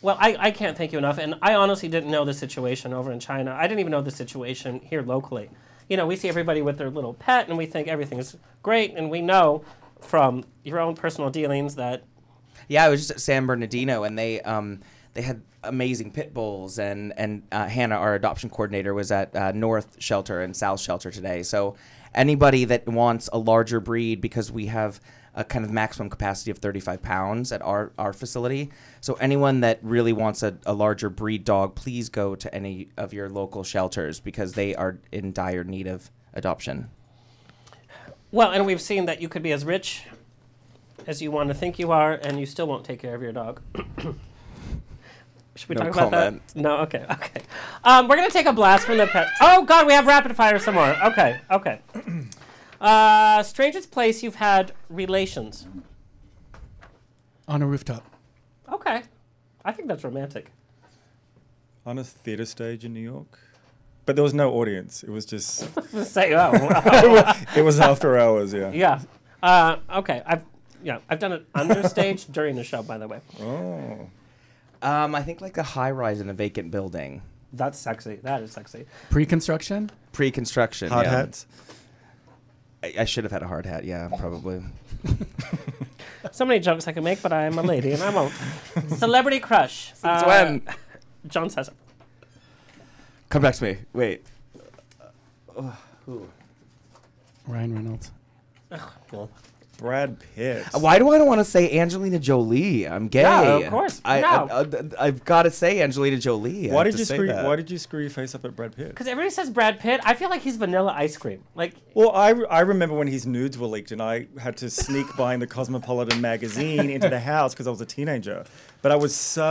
well, I, I can't thank you enough. And I honestly didn't know the situation over in China. I didn't even know the situation here locally. You know, we see everybody with their little pet and we think everything is great. And we know from your own personal dealings that Yeah, I was just at San Bernardino, and they um, they had amazing pit bulls, and and uh, Hannah, our adoption coordinator, was at uh, North Shelter and South Shelter today. So anybody that wants a larger breed, because we have a kind of maximum capacity of 35 pounds at our, our facility. So anyone that really wants a, a larger breed dog, please go to any of your local shelters because they are in dire need of adoption. Well, and we've seen that you could be as rich as you want to think you are, and you still won't take care of your dog. Should we No talk about that? No. Okay. Okay. Um, we're gonna take a blast from the pet. Oh God, we have rapid fire some more. Okay. Okay. Uh, strangest place you've had relations. On a rooftop. Okay. I think that's romantic. On a theater stage in New York. But there was no audience. It was just, Say, oh, wow. it was after hours, yeah. yeah. Uh, okay. I've yeah. I've done it under stage during the show, by the way. Oh. Um, I think like a high rise in a vacant building, That's sexy. That is sexy. Pre-construction. pre-construction. Hard yeah. hats. I, I should have had a hard hat. Yeah, probably. So many jokes I can make, but I am a lady and I won't. Celebrity crush. Since Uh, when? John says it. Come back to me. Wait. Who? Ryan Reynolds. Well, Brad Pitt. Why do I don't want to say Angelina Jolie? I'm gay. Yeah, of course. I, No. I, have got to say Angelina Jolie. I Why have did you screw? that. Why did you screw your face up at Brad Pitt? Because everybody says Brad Pitt. I feel like he's vanilla ice cream. Like, Well, I, I remember when his nudes were leaked, and I had to sneak buying the Cosmopolitan magazine into the house because I was a teenager. But I was so.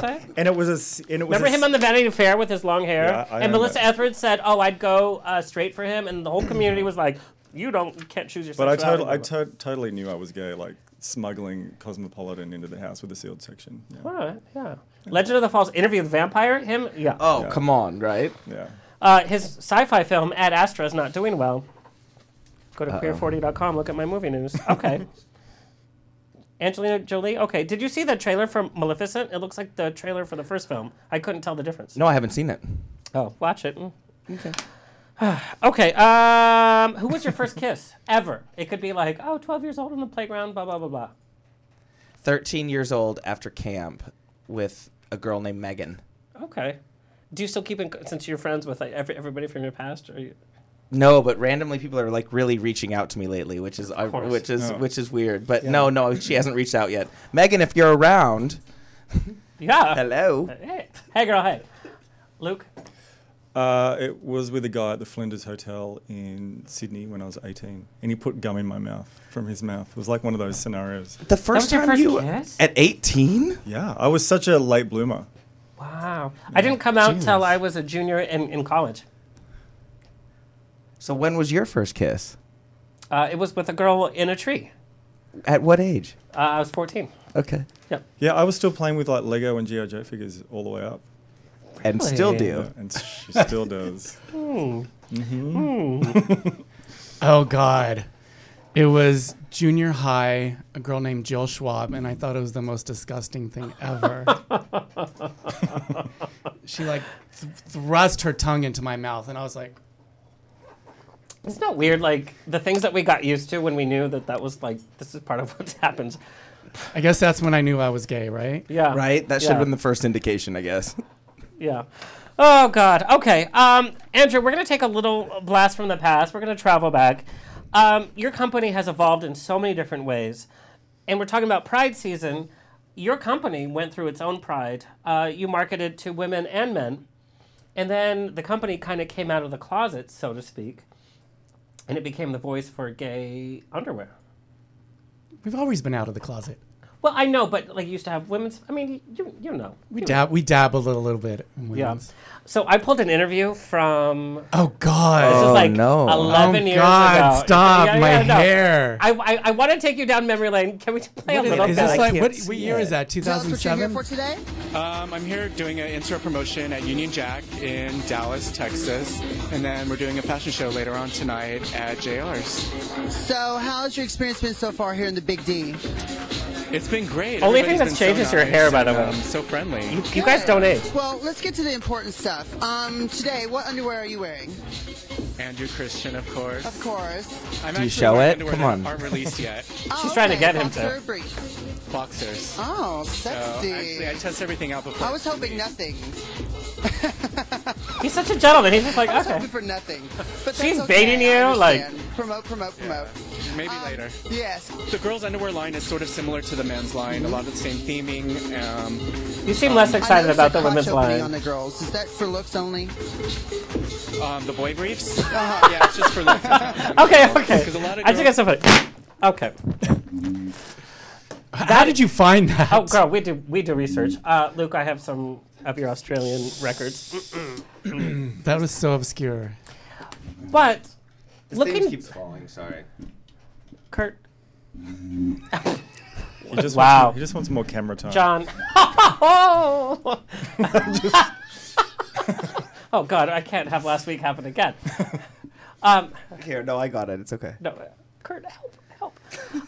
What's the website? And it was a. s- And it was remember a him on the Vanity Fair with his long hair? Yeah, I and. Melissa Etheridge said, "Oh, I'd go uh, straight for him," and the whole community was like, "You don't, can't choose your." But I, totally, I blah, blah." to- totally knew I was gay, like smuggling Cosmopolitan into the house with the sealed section. Yeah. All right, yeah. Legend of the Falls interview with vampire. Him, yeah. Oh, Yeah. come on, right? yeah. Uh, his sci-fi film Ad Astra is not doing well. Go to queer40.com. Look at my movie news. Okay. Angelina Jolie. Okay. Did you see the trailer for Maleficent? It looks like the trailer for the first film. I couldn't tell the difference. No, I haven't seen it. Oh, watch it. Mm. Okay. Um, who was your first kiss ever? It could be like, oh, 12 years old on the playground, blah blah blah blah. 13 years old after camp with a girl named Megan. Okay. Do you still keep in since you're friends with like every, everybody from your past? Or you, No, but randomly people are like really reaching out to me lately, which is I, which is Oh. which is weird. But no, no, she hasn't reached out yet. Megan, if you're around, yeah. hello. Hey, hey, girl. Hey, Luke. Uh, it was with a guy at the Flinders Hotel in Sydney when I was 18, and he put gum in my mouth from his mouth. It was like one of those scenarios. The first time first you kiss? at 18? Yeah, I was such a late bloomer. Wow. I didn't come out till I was a junior in, in college. So when was your first kiss? Uh, it was with a girl in a tree. At what age? Uh, I was 14. Okay. Yep. Yeah, I was still playing with like Lego and GI Joe figures all the way up, And still do. Yeah, and she still does. Hmm. Mm-hmm. Hmm. Oh God, it was junior high. A girl named Jill Schwab, and I thought it was the most disgusting thing ever. she like th- thrust her tongue into my mouth, and I was like, It's not weird, like the things that we got used to when we knew that that was like this is part of what happens. I guess that's when I knew I was gay, right? Yeah. Right? That should Yeah. have been the first indication, I guess. Yeah. Oh God. Okay. Um, Andrew, we're gonna take a little blast from the past. We're gonna travel back. Um, your company has evolved in so many different ways, and we're talking about Pride season. your company went through its own pride. Uh, you marketed to women and men, and then the company kind of came out of the closet, so to speak, and it became the voice for gay underwear. We've always been out of the closet. Well, I know, but like you used to have women's. I mean, you you know. We you dab we dabbled a little bit. In Yeah. So I pulled an interview from Oh God. this is Oh, no. 11 oh years God! ago. Stop Yeah, my no. hair. I, I, I want to take you down memory lane. Can we play a What is, little is bit? this like what, what year is that? Tell us what you're here 2007. for today. Um, I'm here doing an in-store promotion at Union Jack in Dallas, Texas, and then we're doing a fashion show later on tonight at JR's. So, how's your experience been so far here in the Big D? It's been great. Only thing Everybody's that's been so changed is your nice hair, by the and, way. um, so friendly. You guys don't age. Well, let's get to the important stuff. Um, today, what underwear are you wearing? Andrew Christian, of course. Of course. I'm Do you show it? Come on. Aren't released yet. Oh, trying to get him to. Boxer or brief? Boxers. Oh, So sexy. actually, I test everything out before. I was hoping released. nothing. He's such a gentleman. He's just like, I was okay. hoping for nothing. But She's okay, baiting you, like- understand. promote, promote, promote. Maybe Um, later. Yes. The girls' underwear line is sort of similar to the men's line. A lot of the same theming. Um, You seem less excited about the women's line. on the girls. Is that for looks only? um, the boy briefs. Uh-huh. Yeah, it's just for looks. Okay, okay. 'Cause a lot of I think it's girls- so funny. Okay. How did you find that? Oh, girl, we do we do research. Uh, Luke, I have some of your Australian records, That was so obscure. but This looking, thing keeps falling. Sorry. Kurt, He just Wow. Wants, he just wants more camera time. John. oh God, I can't have last week happen again. Um, Here, no, I got it. It's okay. no, Kurt, help, help.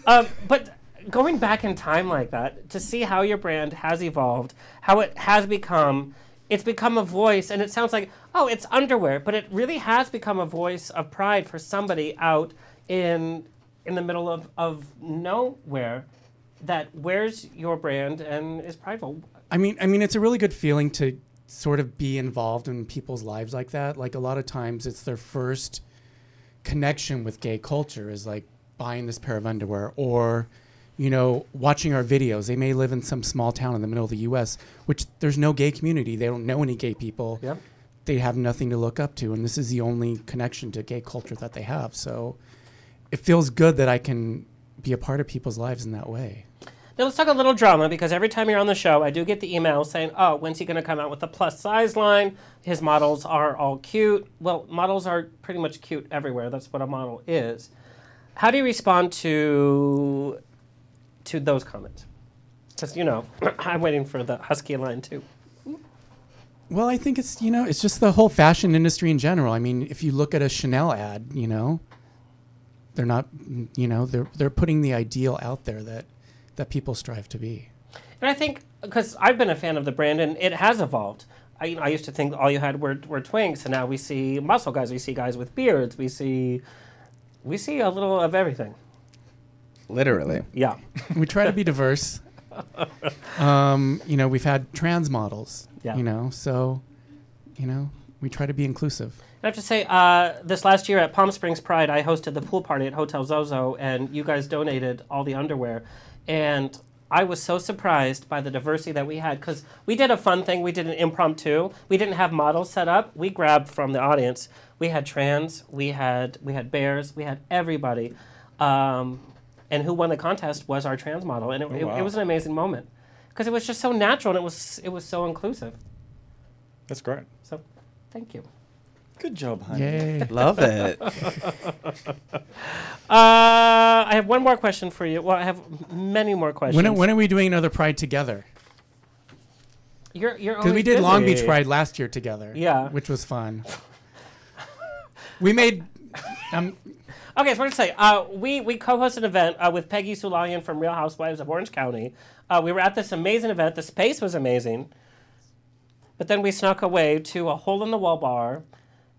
um, but going back in time like that to see how your brand has evolved, how it has become, it's become a voice, and it sounds like oh, it's underwear, but it really has become a voice of pride for somebody out in in the middle of of nowhere that wears your brand and is prideful. I mean, I mean, it's a really good feeling to sort of be involved in people's lives like that. Like a lot of times, it's their first connection with gay culture is like buying this pair of underwear or you know watching our videos they may live in some small town in the middle of the us which there's no gay community they don't know any gay people Yep. they have nothing to look up to and this is the only connection to gay culture that they have so it feels good that i can be a part of people's lives in that way Now let's talk a little drama because every time you're on the show, I do get the email saying, "Oh, when's he going to come out with the plus size line? His models are all cute." Well, models are pretty much cute everywhere. That's what a model is. How do you respond to to those comments? Because you know, I'm waiting for the husky line too. Well, I think it's you know it's just the whole fashion industry in general. I mean, if you look at a Chanel ad, you know, they're not you know they're they're putting the ideal out there that that people strive to be. And I think because I've been a fan of the brand and it has evolved. I, you know, I used to think all you had were, were twinks, and now we see muscle guys. We see guys with beards. We see we see a little of everything. Literally. Yeah. we try to be diverse. Um, you know, we've had trans models. Yeah. You know, so you know we try to be inclusive. I have to say, uh, this last year at Palm Springs Pride, I hosted the pool party at Hotel Zoso, and you guys donated all the underwear. And I was so surprised by the diversity that we had because we did a fun thing. We did an impromptu. We didn't have models set up. We grabbed from the audience. We had trans. We had we had bears. We had everybody. Um, and who won the contest was our trans model, and it, it, wow. it was an amazing moment because it was just so natural and it was it was so inclusive. That's great. So, thank you. Good job, honey. Yay! Love it. Uh, I have one more question for you. Well, I have many more questions. when are, when are we doing another Pride together? you're you're Because we always did Long. Beach Pride last year together. Yeah. which was fun. we made. Um, Okay, so what to say? Uh, we we co-hosted an event uh, with Peggy Sulahian from Real Housewives of Orange County. Uh, we were at this amazing event. The space was amazing, but then we snuck away to a hole-in-the-wall bar.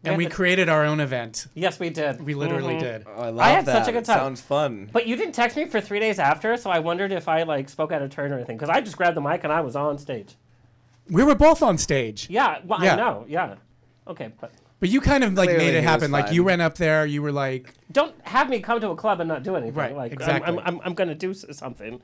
and we the- created our own event. yes, we did. We literally Mhm. did. Oh, I love I had that. such a good It time. sounds fun. But you didn't text me for three days after, so I wondered if I like spoke out of turn or anything. Because I just grabbed the mic and I was on stage. We were both on stage. Yeah, well, Yeah. I know. Yeah. Okay, but But you kind of like Clearly made he it was happen. Like you fine. went up there, you were like, don't have me come to a club and not do anything. Right, Like exactly. I'm, I'm, I'm, I'm going to do s- something.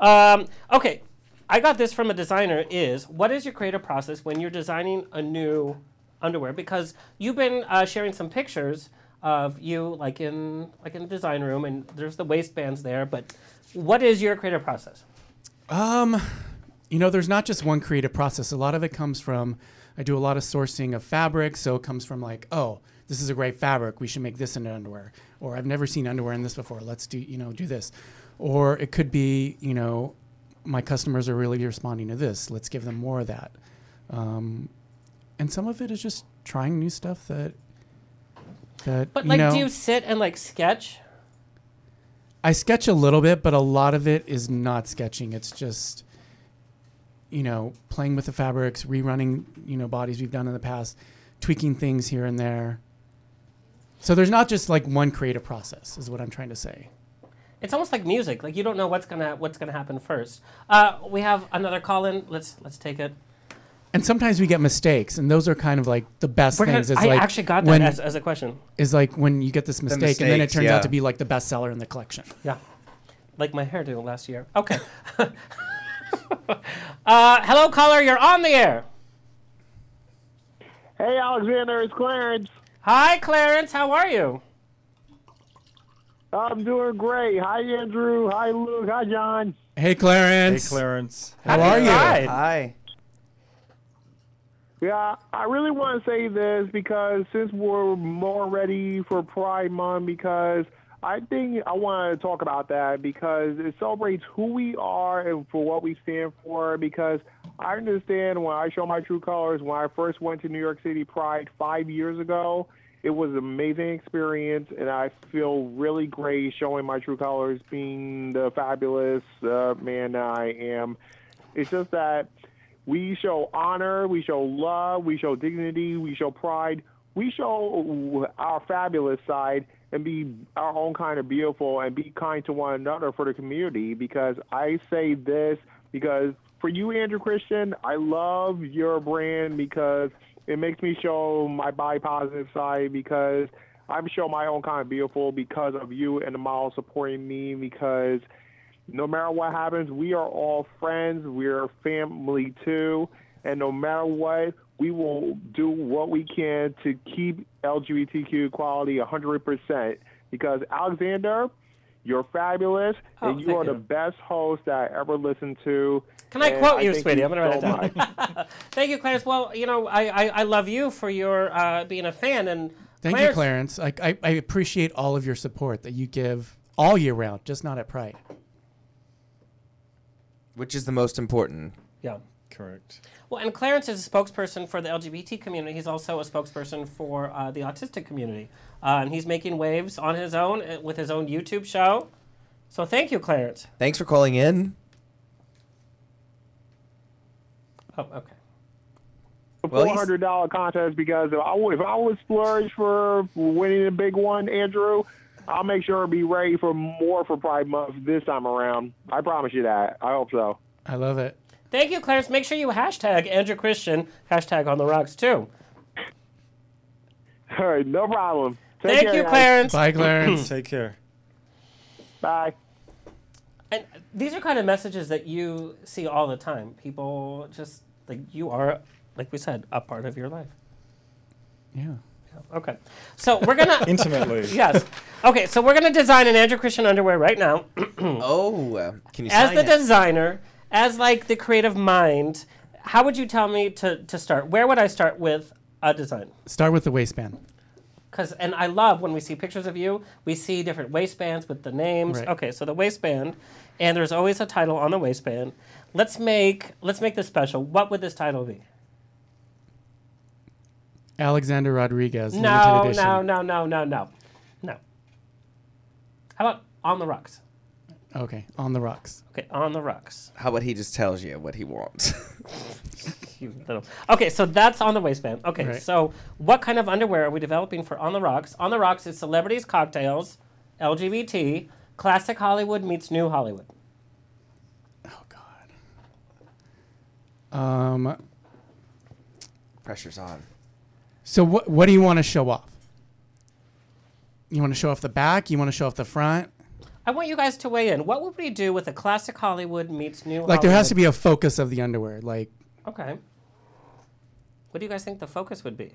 Um, okay, I got this from a designer. Is what is your creative process when you're designing a new underwear? Because you've been uh, sharing some pictures of you, like in like in the design room, and there's the waistbands there. But what is your creative process? Um, you know, there's not just one creative process. A lot of it comes from I do a lot of sourcing of fabric, so it comes from like, oh, this is a great fabric. We should make this into underwear. Or I've never seen underwear in this before. Let's do you know do this. Or it could be you know, my customers are really responding to this. Let's give them more of that. Um, and some of it is just trying new stuff that that But like, know, do you sit and like sketch? I sketch a little bit, but a lot of it is not sketching. It's just, you know, playing with the fabrics, rerunning, you know, bodies we've done in the past, tweaking things here and there. So there's not just like one creative process, is what I'm trying to say. It's almost like music. Like you don't know what's gonna what's gonna happen first. Uh, we have another call in. Let's let's take it. And sometimes we get mistakes, and those are kind of like the best We're gonna- things. Is I like actually got that when- as, as a question. Is like when you get this mistake, and then it turns yeah. out to be like the best seller in the collection. Yeah, like my hairdo last year. Okay. uh, hello, caller. You're on the air. Hey, Alexander, it's Clarence. Hi, Clarence. How are you? I'm doing great. Hi, Andrew. Hi, Luke. Hi, John. Hey, Clarence. Hey, Clarence. How are you? Right. Hi. Yeah, I really want to say this because since we're more ready for Pride Month, because I think I want to talk about that because it celebrates who we are and for what we stand for. Because I understand when I show my true colors, when I first went to New York City Pride five years ago, it was an amazing experience, and I feel really great showing my true colors, being the fabulous uh, man I am. It's just that we show honor, we show love, we show dignity, we show pride, we show our fabulous side and be our own kind of beautiful and be kind to one another for the community because I say this because for you, Andrew Christian, I love your brand because it makes me show my body positive side because I'm showing my own kind of beautiful because of you and the model supporting me because no matter what happens, we are all friends. We're family too. And no matter what, we will do what we can to keep LGBTQ equality 100%. Because, Alexander, you're fabulous, Oh, and you thank are the best host that I ever listened to. Can I And quote you, thank sweetie? I'm gonna write so it down. Thank you, Clarence. Well, you know, I, I, I love you for your uh, being a fan and. Thank you, Clarence. I, I, I appreciate all of your support that you give all year round, just not at Pride. Which is the most important. Yeah. Correct. Well, and Clarence is a spokesperson for the LGBT community. He's also a spokesperson for uh, the autistic community. Uh, and he's making waves on his own uh, with his own YouTube show. So thank you, Clarence. Thanks for calling in. Oh, okay. Four hundred dollar contest because if I, would- if I was splurge for winning a big one, Andrew, I'll make sure to be ready for more for Pride Month this time around. I promise you that. I hope so. I love it. Thank you, Clarence. Make sure you hashtag Andrew Christian, hashtag on the rocks too. All right, no problem. Take Thank care, you, guys. Clarence. Bye, Clarence. Take care. Bye. And these are kind of messages that you see all the time. People just like you are, like we said, a part of your life. Yeah. Okay. So we're gonna Intimately. yes. Okay. So we're gonna design an Andrew Christian underwear right now. oh, uh, can you as sign the it? designer, as like the creative mind, how would you tell me to to start? Where would I start with a design? Start with the waistband. Because and I love when we see pictures of you, we see different waistbands with the names. Right. Okay, so the waistband, and there's always a title on the waistband. Let's make let's make this special. What would this title be? Alexander Rodriguez. No, edition. no, no, no, no, no, no. How about on the rocks? Okay, on the rocks. Okay, on the rocks. How about he just tells you what he wants? You little- Okay, so that's on the waistband. Okay, Right. so what kind of underwear are we developing for On the Rocks? On the Rocks is celebrities, cocktails, LGBT, classic Hollywood meets new Hollywood. Oh God. Um, Pressure's on. so what what do you want to show off? You want to show off the back? You want to show off the front? I want you guys to weigh in. What would we do with a classic Hollywood meets new? Like there has to be a focus of the underwear. Like Okay. What do you guys think the focus would be?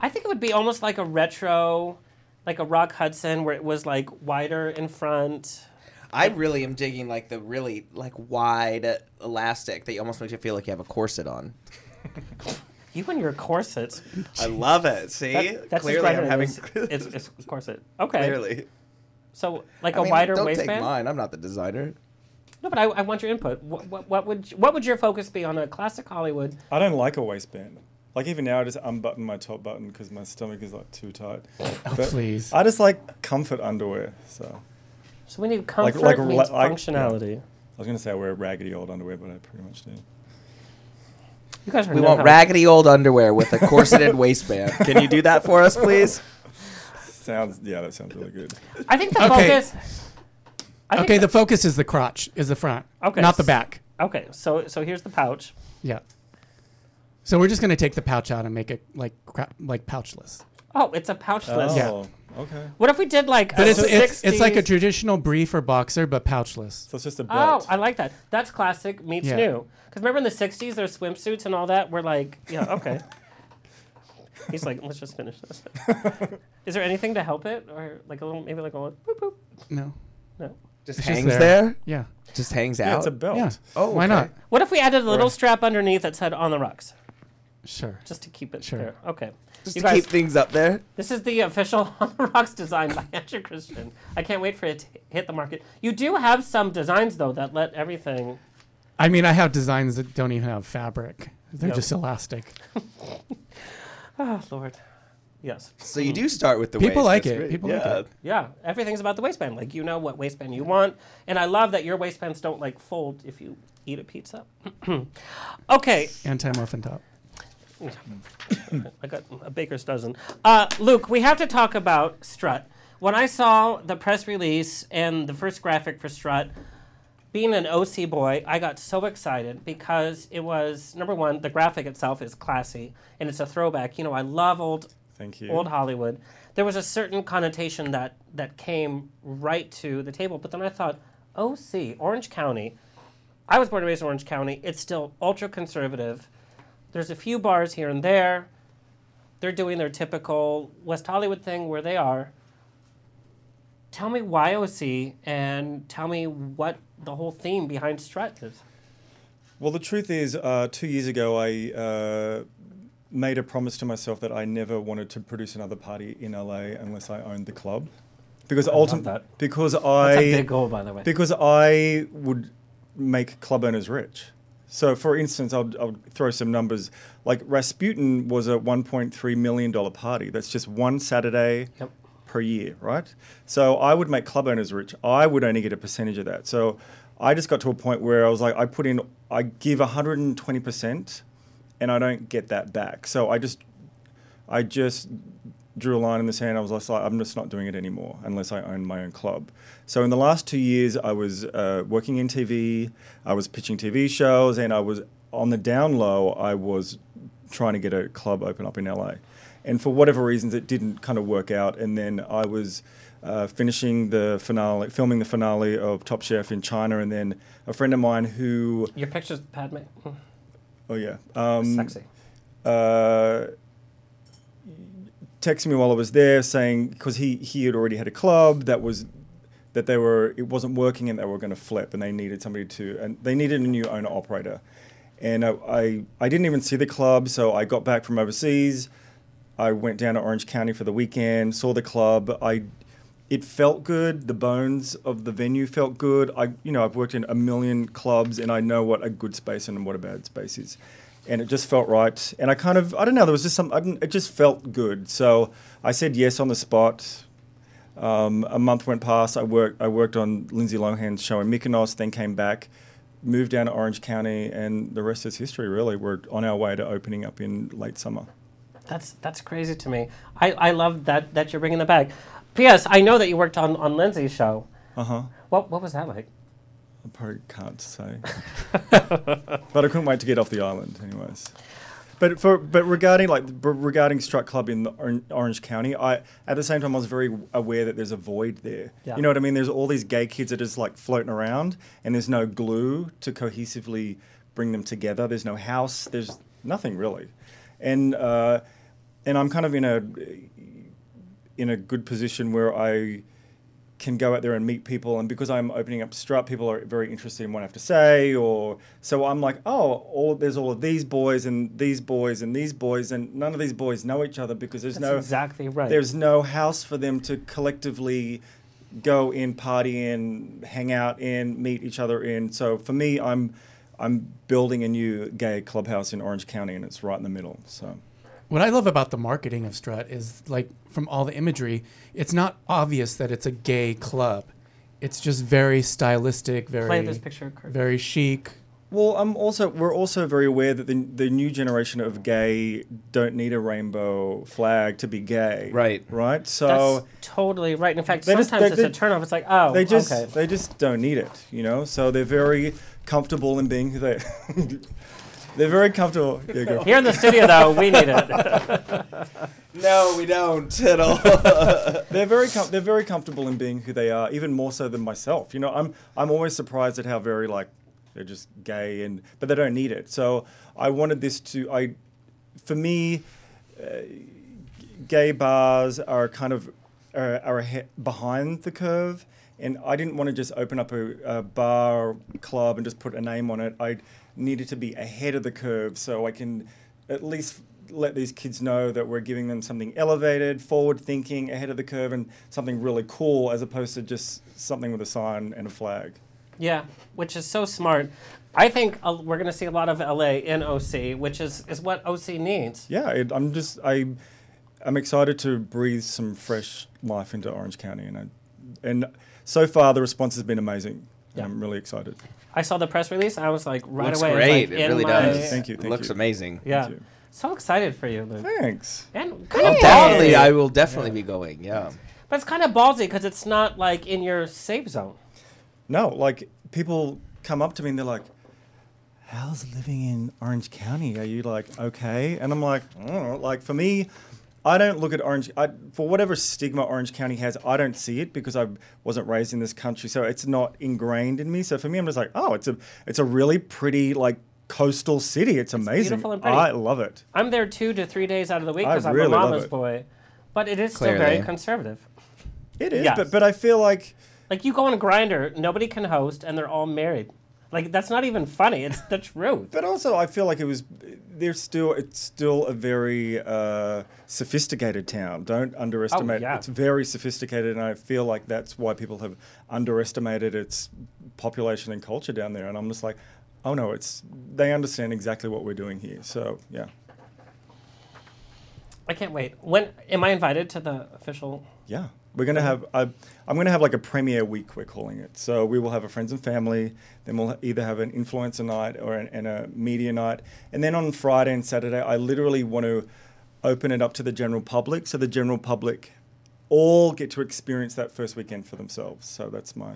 I think it would be almost like a retro, like a Rock Hudson, where it was like wider in front. I really am digging like the really like wide elastic that almost makes you feel like you have a corset on. You and your corsets. I love it. See, That- that's clearly I'm having. describing it it's, it's corset. Okay. Clearly. So like I a mean, wider don't waistband. take mine. I'm not the designer. No, but I, I want your input. What, what, what would what would your focus be on a classic Hollywood? I don't like a waistband. Like even now, I just unbutton my top button because my stomach is like too tight. Oh, but please. I just like comfort underwear. So. So we need comfort like, meets like- functionality. yeah. I was gonna say I wear raggedy old underwear, but I pretty much do. You guys are We know want how- raggedy old underwear with a corseted waistband. Can you do that for us, please? Sounds yeah, that sounds really good. I think the Okay. focus. I think okay, the focus is the crotch, is the front, Okay, not the back. Okay, so so here's the pouch. Yeah. So we're just gonna take the pouch out and make it like cra- like pouchless. Oh, it's a pouchless. Oh, yeah. okay. What if we did like But a it's, it's it's like a 60s traditional brief or boxer, but pouchless. So it's just a Oh, I like that. That's classic meets Yeah. new. Because remember in the '60s, their swimsuits and all that were like, yeah, okay. He's like, let's just finish this. Is there anything to help it, or like a little, maybe like a little, boop boop? No. No. Just It's just hangs there. there. Yeah. Just hangs Yeah, out. it's a belt. Yeah. Oh, Why okay. not? What if we added a little Right. strap underneath that said "on the rocks"? Sure. Just to keep it Sure. there. Okay. Just You to guys- keep things up there. This is the official On the Rocks design by Andrew Christian. I can't wait for it to hit the market. You do have some designs though that let everything. I mean, I have designs that don't even have fabric. They're Yep. just elastic. Oh Lord. Yes. So you do start with the People waist. like That's it. great. People yeah. like it. Yeah, everything's about the waistband. Like you know what waistband you want, and I love that your waistbands don't like fold if you eat a pizza. okay, Anti muffin top. I got a baker's dozen. Uh, Luke, we have to talk about Strut. When I saw the press release and the first graphic for Strut, being an OC boy, I got so excited because it was number one, the graphic itself is classy and it's a throwback. You know, I love old Thank you. old Hollywood. There was a certain connotation that that came right to the table. But then I thought, OC, Orange County. I was born and raised in Orange County. It's still ultra conservative. There's a few bars here and there. They're doing their typical West Hollywood thing where they are. Tell me why OC and tell me what the whole theme behind Strut is. Well, the truth is, uh, two years ago, I uh, made a promise to myself that I never wanted to produce another party in LA unless I owned the club, because ultimately, because I That's a big goal, by the way. because I would make club owners rich. So, for instance, I'll, I'll throw some numbers. Like Rasputin was a 1.3 million dollar party. That's just one Saturday Yep. Per year, right? So I would make club owners rich. I would only get a percentage of that. So I just got to a point where I was like, I put in, I give 120 percent, and I don't get that back. So I just, I just drew a line in the sand. I was like, I'm just not doing it anymore unless I own my own club. So in the last two years, I was uh, working in TV, I was pitching TV shows, and I was on the down low. I was trying to get a club open up in LA, and for whatever reasons, it didn't kind of work out. And then I was uh, finishing the finale, filming the finale of Top Chef in China, and then a friend of mine who, Your pictures, Padme. Oh yeah, um, Sexy. uh, texted me while I was there saying because he he had already had a club that was that they were it wasn't working and they were going to flip and they needed somebody to and they needed a new owner operator and I, I I didn't even see the club so I got back from overseas I went down to Orange County for the weekend saw the club I it felt good the bones of the venue felt good I you know I've worked in a million clubs and I know what a good space and what a bad space is and it just felt right. And I kind of, I don't know, there was just some, it just felt good. So I said yes on the spot. Um, a month went past. I worked, I worked on Lindsay Lohan's show in Mykonos, then came back, moved down to Orange County, and the rest is history. Really, we're on our way to opening up in late summer. That's that's crazy to me. I, I love that that you're bringing the bag. P.S. I know that you worked on on Lindsay's show. Uh huh. What what was that like? I probably can't say, but I couldn't wait to get off the island, anyways. But for but regarding like regarding Strut Club in Orange County, I at the same time I was very aware that there's a void there. Yeah. You know what I mean? There's all these gay kids that are just like floating around, and there's no glue to cohesively bring them together. There's no house. There's nothing really, and uh, and I'm kind of in a in a good position where I can go out there and meet people, and because I'm opening up Strut, people are very interested in what I have to say, or so I'm like, oh, all there's all of these boys and these boys and these boys, and none of these boys know each other because there's That's no exactly right. There's no house for them to collectively go in, party in, hang out in, meet each other in. So for me, I'm I'm building a new gay clubhouse in Orange County, and it's right in the middle. So. What I love about the marketing of Strut is like from all the imagery, it's not obvious that it's a gay club. It's just very stylistic, very this picture, Kurt. very chic. Well, I'm also we're also very aware that the the new generation of gay don't need a rainbow flag to be gay. Right. Right. So That's totally right. In fact, They just- sometimes they- it's a they- turnoff. It's like, oh, they just okay. they just don't need it, you know. So they're very comfortable in being who they. they're very comfortable. Yeah, go. Here in the studio, though, we need it. No, we don't at all. they're very com- they're very comfortable in being who they are, even more so than myself. You know, I'm I'm always surprised at how very like they're just gay and but they don't need it. So I wanted this to I, for me, uh, gay bars are kind of are, are ahe- behind the curve. And I didn't want to just open up a, a bar club and just put a name on it. I needed to be ahead of the curve so I can at least let these kids know that we're giving them something elevated, forward thinking, ahead of the curve, and something really cool as opposed to just something with a sign and a flag. Yeah, which is so smart. I think uh, we're going to see a lot of LA in OC, which is, is what OC needs. Yeah, it, I'm just I, I'm excited to breathe some fresh life into Orange County, and I, and so far the response has been amazing. Yeah. I'm really excited. I saw the press release. I was like, right Looks away. great. Like It in really my- does. Thank you, thank Looks you. amazing. Yeah. So excited for you, Luke. Thanks. And kind of definitely, ballsy. I will definitely be going. Yeah. But it's kind of ballsy because it's not like in your safe zone. No, like people come up to me and they're like, "How's living in Orange County? Are you like okay?" And I'm like, I. Like for me, I don't look at Orange. I, for whatever stigma Orange County has, I don't see it because I wasn't raised in this country, so it's not ingrained in me. So for me, I'm just like, oh, it's a it's a really pretty like coastal city. It's amazing. beautiful and pretty. I love it. I'm there two to three days out of the week I because I'm really a mama's boy. But it is still very conservative. It is, Yes. but but I feel like Like you go on a Grindr, nobody can host, and they're all married. Like that's not even funny. It's the truth. But also, I feel like it was. There's still. It's still a very uh, sophisticated town. Don't underestimate. Oh, yeah. It's very sophisticated, and I feel like that's why people have underestimated its population and culture down there. And I'm just like, oh no, it's. They understand exactly what we're doing here. So yeah. I can't wait. When am I invited to the official? Yeah, we're gonna have. I, I'm gonna have like a premiere week. We're calling it. So we will have a friends and family. Then we'll either have an influencer night or an, and a media night. And then on Friday and Saturday, I literally want to open it up to the general public, so the general public all get to experience that first weekend for themselves. So that's my.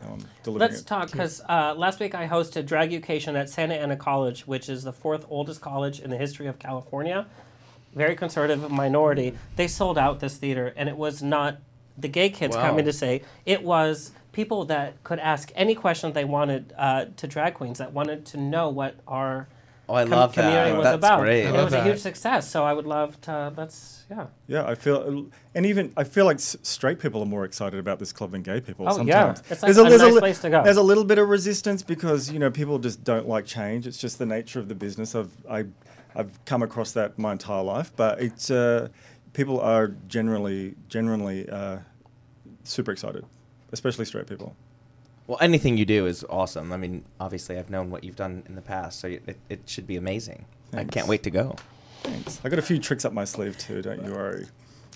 How I'm Let's it. talk because uh, last week I hosted Dragucation at Santa Ana College, which is the fourth oldest college in the history of California. Very conservative minority. They sold out this theater, and it was not the gay kids Wow. coming to say. It was people that could ask any question they wanted uh, to drag queens that wanted to know what our Oh, I com- love that. community was That's about. great. And I it love was a huge success. So I would love to. Let's yeah. Yeah, I feel, and even I feel like s- straight people are more excited about this club than gay people. Oh, yeah. sometimes It's like a nice li- place to go. There's a little bit of resistance because you know people just don't like change. It's just the nature of the business. I've I, I've come across that my entire life, but it's uh, people are generally generally uh, super excited, especially straight people. Well, anything you do is awesome. I mean, obviously, I've known what you've done in the past, so it, it should be amazing. I can't wait to go. Thanks. I got a few tricks up my sleeve too. Don't you worry.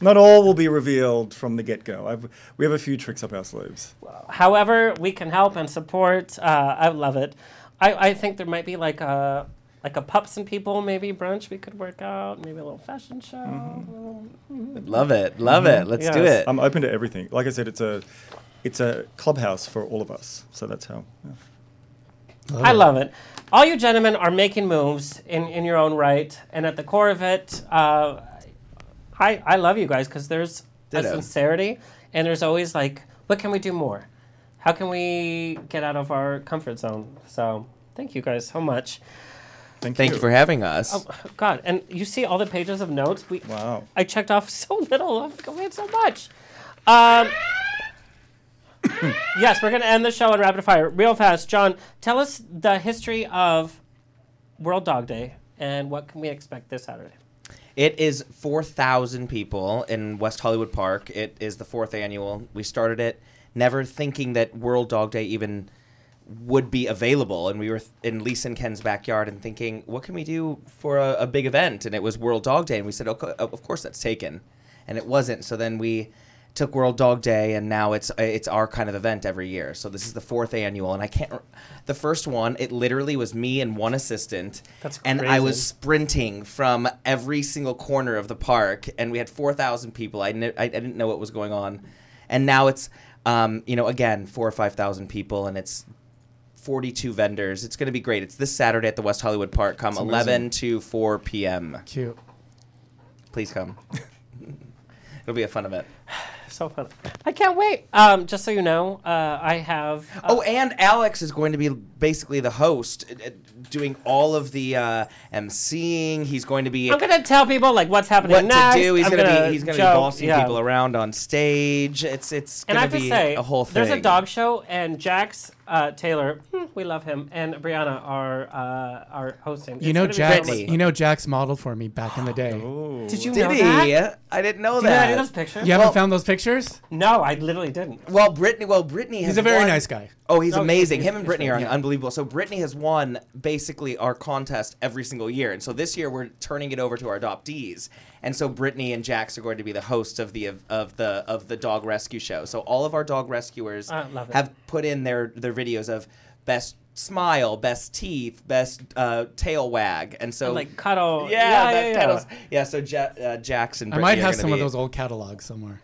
Not all will be revealed from the get go. We have a few tricks up our sleeves. however we can help and support uh, i love it I, I think there might be like a like a pups and people maybe brunch we could work out maybe a little fashion show Mm-hmm. Love it. Love it. Let's do it. I'm open to everything. Like I said, it's a it's a clubhouse for all of us. So that's how. Yeah. I love it. All you gentlemen are making moves in, in your own right, and at the core of it, uh, I I love you guys because there's a sincerity, and there's always like, what can we do more? How can we get out of our comfort zone? So thank you guys so much. Thank, Thank you for having us. Oh God! And you see all the pages of notes. We Wow. I checked off so little. I'm going so much. Um, yes, we're going to end the show in rapid fire real fast. John, tell us the history of World Dog Day and what can we expect this Saturday. It is 4,000 people in West Hollywood Park. It is the fourth annual. We started it never thinking that World Dog Day even would be available. And we were th- in Lisa and Ken's backyard and thinking, what can we do for a, a big event? And it was World Dog Day. And we said, okay, of course that's taken. And it wasn't. So then we took World Dog Day, and now it's it's our kind of event every year. So this is the fourth annual, and I can't. The first one, it literally was me and one assistant, That's and I was sprinting from every single corner of the park, and we had four thousand people. I, kn- I I didn't know what was going on, and now it's um, you know again four or five thousand people, and it's 42 vendors. It's going to be great. It's this Saturday at the West Hollywood Park. Come 11 to 4 p.m. Cute. Please come. It'll be a fun event. So fun. I can't wait. Um, just so you know, uh, I have. Uh, Oh, and Alex is going to be basically the host, uh, uh, doing all of the uh, emceeing. He's going to be I'm going to tell people like what's happening what next. to do. He's going to be he's going to be bossing yeah. people around on stage. It's it's I going have to to be say, a whole thing. there's a dog show, and Jax uh, Taylor, hmm, we love him, and Brianna are uh, are hosting. You It's know gonna so You know Jax modeled for me back in the day. Did you Did know he? that? I didn't know Do you know that. those pictures? You haven't Well- found those pictures? No, I literally didn't. Well, Brittany. Well, Brittany. Has He's a very won- nice guy. Oh, he's Oh, amazing. he's- Him and Brittany are great. unbelievable. So Brittany has won basically our contest every single year, and so this year we're turning it over to our adoptees. And so Brittany and Jax are going to be the hosts of the of the of the dog rescue show. So all of our dog rescuers I love it. have put in their their videos of best smile, best teeth, best uh, tail wag, and so And, like cuddle. Yeah, yeah, yeah, cuddles- yeah. yeah. So ja- uh, Jax and I Brittany might have gonna some of those old catalogs somewhere.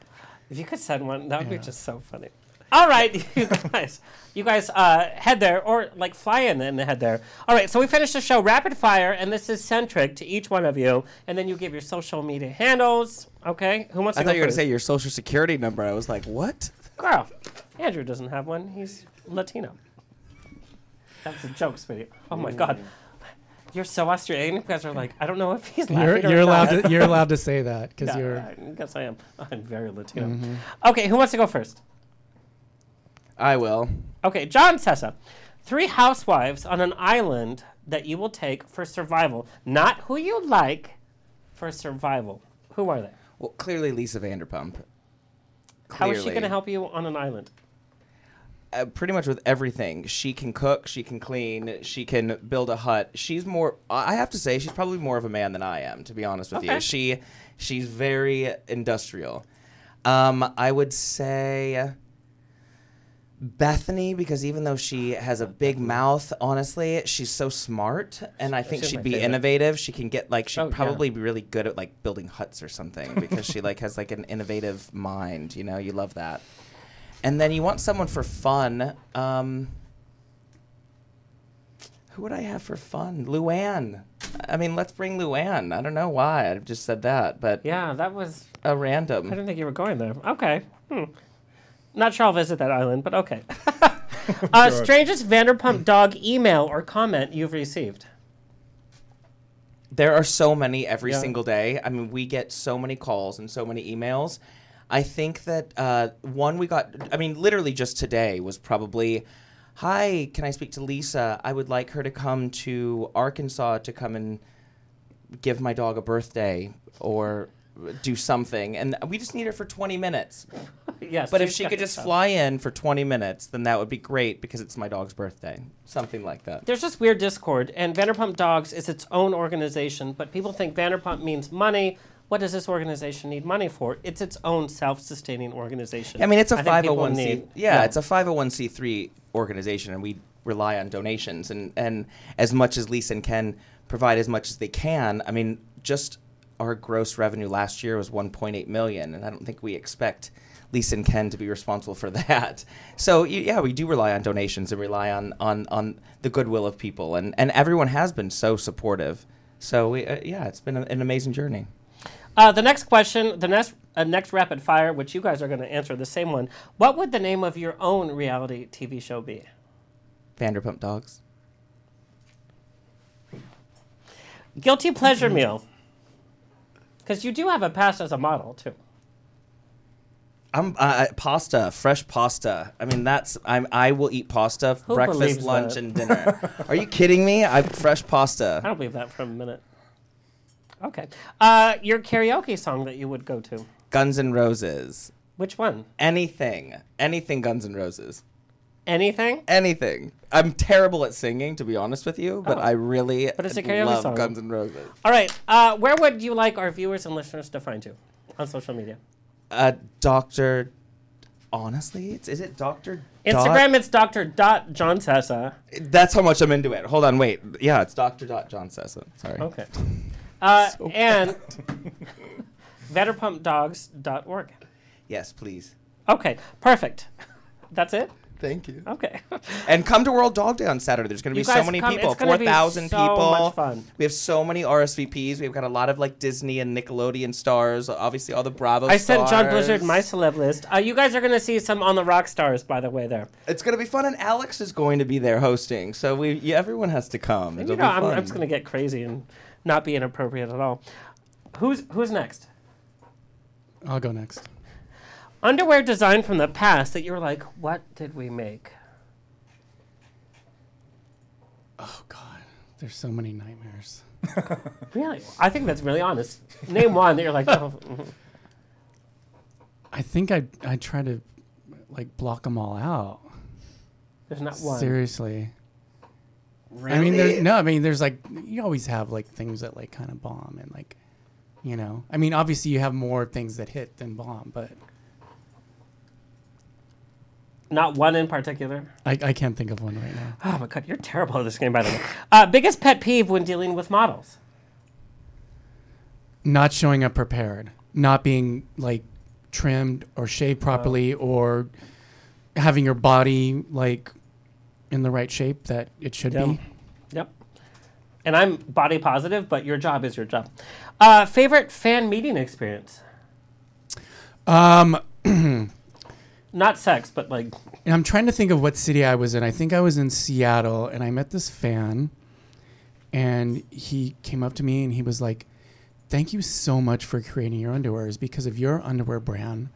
If you could send one, that would be just so funny. All right, you guys, you guys, uh, head there or like fly in and head there. All right, so we finished the show rapid fire, and this is centric to each one of you, and then you give your social media handles. Okay, who wants I to thought go you were going to say your social security number. I was like, what? Girl, Andrew doesn't have one. He's Latino. That's a joke, Smitty. Oh my God. You're so Australian. You guys are like, I don't know if he's You're or you're allowed not. to you're allowed to say that because Yeah, you're. I guess I am. I'm very Latino. Mhm. Okay, who wants to go first? I will. Okay, John Sessa. Three housewives on an island that you will take for survival. Not who you like, for survival. Who are they? Well, clearly Lisa Vanderpump. How is she Clearly. going to help you on an island? uh, pretty much with everything. She can cook, she can clean, she can build a hut. She's more I have to say she's probably more of a man than I am, to be honest with Okay. you. She she's very industrial. Um I would say Bethenny because even though she has a big mouth, honestly, she's so smart and I think She's she'd my be favorite. innovative. She can get like she'd Oh, yeah. probably be really good at like building huts or something because she like has like an innovative mind, you know, you love that. And then you want someone for fun. Um, who would I have for fun? Luann. I mean, let's bring Luann. I don't know why. I just said that, but Yeah, that was. a I random. I didn't think you were going there. Okay. Hmm. Not sure I'll visit that island, but okay. uh, strangest Vanderpump dog email or comment you've received. There are so many every Yeah. single day. I mean, we get so many calls and so many emails. I think that uh, one we got, I mean, literally just today was probably, Hi, can I speak to Lisa? I would like her to come to Arkansas to come and give my dog a birthday or do something. And we just need her for 20 minutes. yes. But if she could just fly in for 20 minutes, then that would be great because it's my dog's birthday. Something like that. There's this weird discord, and Vanderpump Dogs is its own organization, but people think Vanderpump means money. What does this organization need money for? It's its own self-sustaining organization. I mean, it's a I think people 501c. need- yeah, it's a 501c3 organization, and we rely on donations. And, and as much as Lisa and Ken provide as much as they can, I mean, just our gross revenue last year was 1.8 million, and I don't think we expect Lisa and Ken to be responsible for that. So yeah, we do rely on donations and rely on on on the goodwill of people, and and everyone has been so supportive. So we, uh, yeah, it's been a, an amazing journey. Uh, the next question, the next uh, next rapid fire, which you guys are going to answer the same one. What would the name of your own reality TV show be? Vanderpump Dogs. Guilty pleasure meal. Because you do have a past as a model too. I'm uh, pasta, fresh pasta. I mean, that's I'm I will eat pasta Who breakfast, believes lunch, that? and dinner. Are you kidding me? I fresh pasta. I don't believe that for a minute. Okay. Uh, your karaoke song that you would go to. Guns N' Roses. Which one? Anything, anything. Guns N' Roses. Anything? Anything. I'm terrible at singing, to be honest with you, but Oh. I really But it's a karaoke love song. Guns N' Roses. All right. Uh, where would you like our viewers and listeners to find you on social media? Uh, Doctor. Honestly, it's, is it Doctor? Instagram, it's Dr. Dot John Sessa. That's how much I'm into it. Hold on, wait. Yeah, it's Doctor. Dot John Sessa. Sorry. Okay. Uh, and VanderpumpDogs.org. Yes, please. Okay, perfect. That's it? Thank you. Okay. And come to World Dog Day on Saturday. There's going to be so many come- people. four thousand gonna Four be thousand so people. much fun. We have so many RSVPs. We've got a lot of like Disney and Nickelodeon stars. Obviously, all the Bravo. I sent John. Blizzard my celeb list. Uh, you guys are going to see some on the rock stars, by the way, there. It's going to be fun, and Alex is going to be there hosting. So we, yeah, everyone has to come. And It'll you know, be I'm. I'm just going to get crazy and not be inappropriate at all. Who's who's next? I'll go next. Underwear design from the past that you were like, what did we make? Oh God, there's so many nightmares. Really? I think that's really honest. Name one that you're like, oh, mhm. I think I I try to like block them all out. there's not one. Seriously. Really? I mean, there's no. I mean, there's like you always have like things that like kind of bomb and like, you know. I mean, obviously you have more things that hit than bomb, but Not one in particular. I, I can't think of one right now. Oh my god, you're terrible at this game, by the way. Uh, biggest pet peeve when dealing with models? Not showing up prepared, not being like trimmed or shaved properly, or having your body like in the right shape that it should Yep. be. Yep. And I'm body positive, but your job is your job. Uh, favorite fan meeting experience? Um, Not sex, but like And I'm trying to think of what city I was in. I think I was in Seattle, and I met this fan, and he came up to me and he was like, "Thank you so much for creating your underwear. It's because of your underwear brand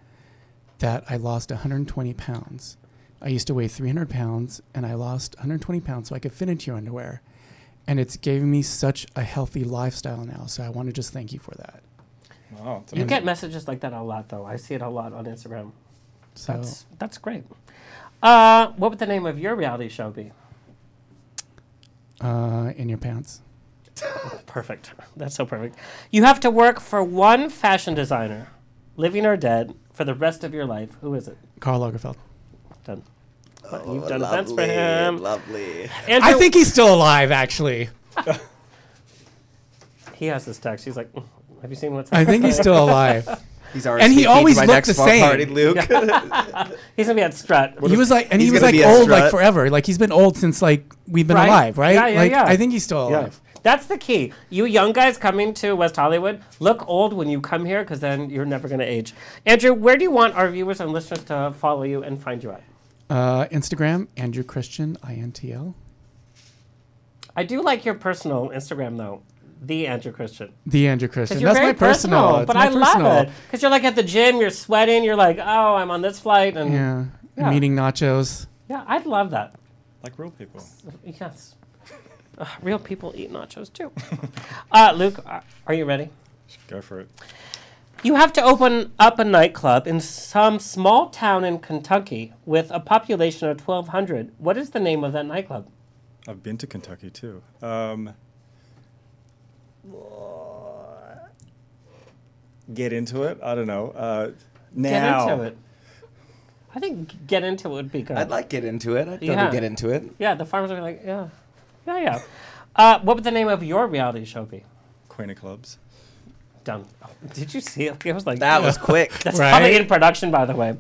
that I lost 120 pounds. I used to weigh 300 pounds, and I lost 120 pounds so I could fit into your underwear, and it's giving me such a healthy lifestyle now. So I want to just thank you for that. Wow, you get messages like that a lot, though. I see it a lot on Instagram. So That's that's great. Uh, what would the name of your reality show be? uh, in your pants, Perfect. That's so perfect. You have to work for one fashion designer, living or dead, for the rest of your life. Who is it? Karl Lagerfeld. Done. Oh, You've done events for him. Lovely. Andrew, I think he's still alive, actually. he has this text. He's like, "Mm, "Have you seen what's?" I think he's still alive. He's And he always my looked next the same. Party, Luke. He's gonna be at Strut. he was like, and he He's was gonna like be a old, like forever. Like he's been old since like we've been Right? alive, right? Yeah, yeah, like yeah. I think he's still Yeah. alive. That's the key. You young guys coming to West Hollywood, look old when you come here because then you're never going to age. Andrew, where do you want our viewers and listeners to follow you and find you at? Uh, Instagram, Andrew Christian, INTL. I do like your personal Instagram though, the Andrew Christian. The Andrew Christian. That's very my personal. It's but my I personal. love it because you're like at the gym, you're sweating, you're like, oh, I'm on this flight, and Yeah. And Yeah. eating nachos. yeah, I'd love that. Like real people. Yes, uh, real people eat nachos too. uh, Luke, are- are you ready? Go for it. You have to open up a nightclub in some small town in Kentucky with a population of 1,200. What is the name of that nightclub? I've been to Kentucky too. Um, get into it. I don't know. Uh, now. Get into it. I think get into it would be good. I'd like get into it. I'd Yeah. get into it. Yeah, the farmers are like, yeah, yeah, yeah. Uh, what would the name of your reality show be? Queen of Clubs. Done. Did you see it? It was like That was quick. That's Right? probably in production, by the way.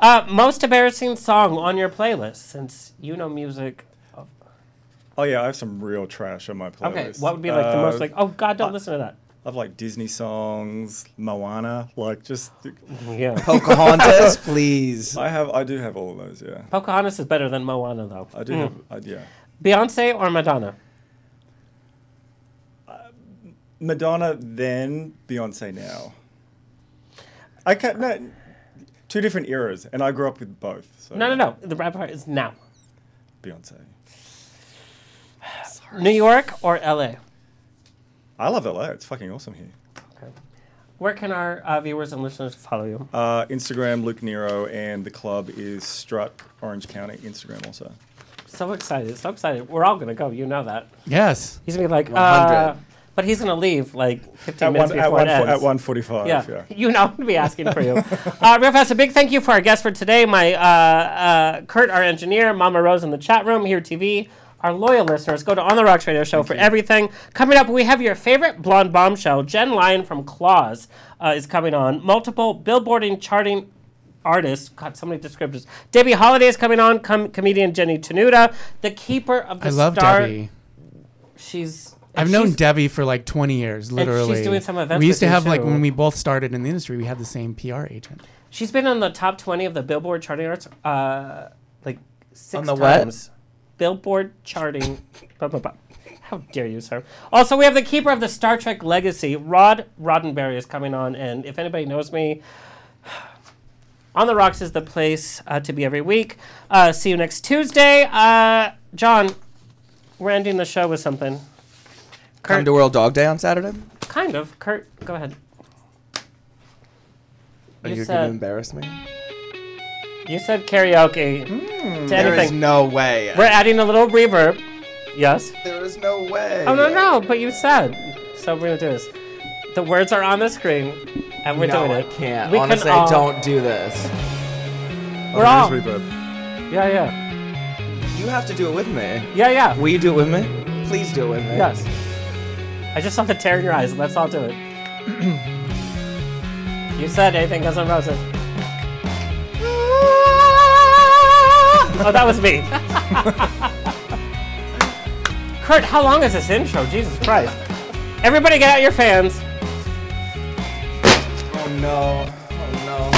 Uh, most embarrassing song on your playlist, since you know music. Oh yeah, I have some real trash on my playlist. Okay, what would be like the most Uh, like? Oh God, don't I- listen to that. I have like Disney songs, Moana, like just. Yeah. Pocahontas, please. I have, I do have all of those. Yeah, Pocahontas is better than Moana, though. I do Mm. have, I, yeah. Beyonce or Madonna? Madonna then, Beyonce now. I can't. No, two different eras, and I grew up with both. So No, no, no. The rap part is now. Beyonce. New York or L.A. I love LA. It's fucking awesome here. Okay. Where can our uh, viewers and listeners follow you? Uh, Instagram, Luke Nero, and the club is Strut Orange County. Instagram also. So excited, so excited. We're all gonna go. You know that. Yes. He's gonna be like, 100. uh, but he's gonna leave like 15 At minutes one, before at one, it ends. at one forty-five. Yeah. Yeah. you know, I'm gonna be asking for you. uh, real fast, a big thank you for our guest for today, my uh, uh, Kurt, our engineer, Mama Rose in the chat room, here TV. Our loyal listeners, go to On the Rocks Radio Show for everything. Coming up, we have your favorite blonde bombshell, Jenn Lyon from Claws, uh, is coming on. Multiple billboarding charting artists. God, so many descriptors. Debby Holiday is coming on. Com- comedian Jenny Tenuta, the keeper of the star. I love star. Debbie. She's. I've and known Debbie for like 20 years, literally. doing some events We used with to you, have like when we both started in the industry, we had the same PR agent. She's been on the top 20 of the Billboard charting arts uh, like six On the what? Billboard charting. blah, blah, blah. How dare you, sir? Also, we have the keeper of the Star Trek legacy, Rod Roddenberry, is coming on. And if anybody knows me, On the Rocks is the place uh, to be every week. Uh, see you next Tuesday. Uh, John, we're ending the show with something. Come to World Dog Day on Saturday. Kind of. Kurt, go ahead. Are You you, said- going to embarrass me? You said karaoke to Hmm, There is no way. We're adding a little reverb. Yes. There is no way. Oh no no! But you said. So we're gonna do this. The words are on the screen, and we're no, doing I it. can't. We Honestly, can all, don't do this. We're Oh, all. there's reverb. Yeah yeah You have to do it with me. yeah yeah. Will you do it with me? Please do it with me. Yes. I just saw the tear in your eyes. Let's all do it. you said anything Guns N' Roses. Oh, that was me. Kurt, how long is this intro? Jesus Christ. Everybody get out your fans. Oh no. Oh no.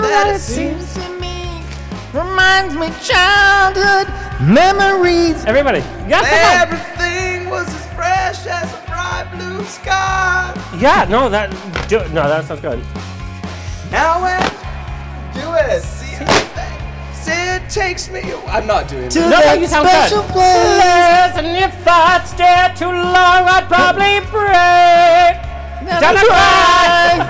That it seems to me reminds me childhood memories. Everybody. Yeah, come Everything was as fresh as a bright blue sky. Yeah, no, that do, no, that sounds good. Now when do it. See how it- See it takes me. I'm not doing To it. No, no, that you sound special good. place. Listen, if I stay too long, I'd probably break. Never Don't cry.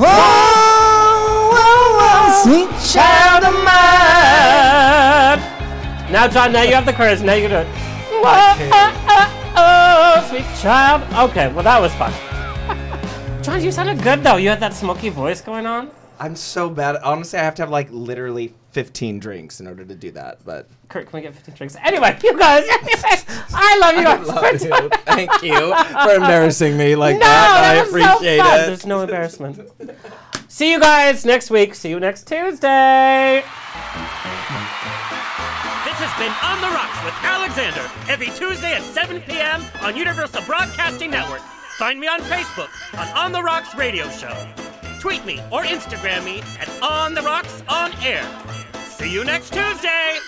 oh, oh, oh, sweet child of mine. Now, John, now you have the courage. Now you can do it. Whoa, oh, oh, oh, sweet child. Okay, well, that was fun. John, you sounded good, though. You had that smoky voice going on. I'm so bad. Honestly, I have to have like literally 15 drinks in order to do that. But Kurt, can we get 15 drinks? Anyway, you guys, I love you I love you. Thank you for embarrassing me like no, that. that I was appreciate so fun. it. There's no embarrassment. See you guys next week. See you next Tuesday. This has been On the Rocks with Alexander every Tuesday at 7 p.m. on Universal Broadcasting Network. Find me on Facebook on On the Rocks Radio Show. Tweet me or Instagram me at On the Rocks On Air. See you next Tuesday!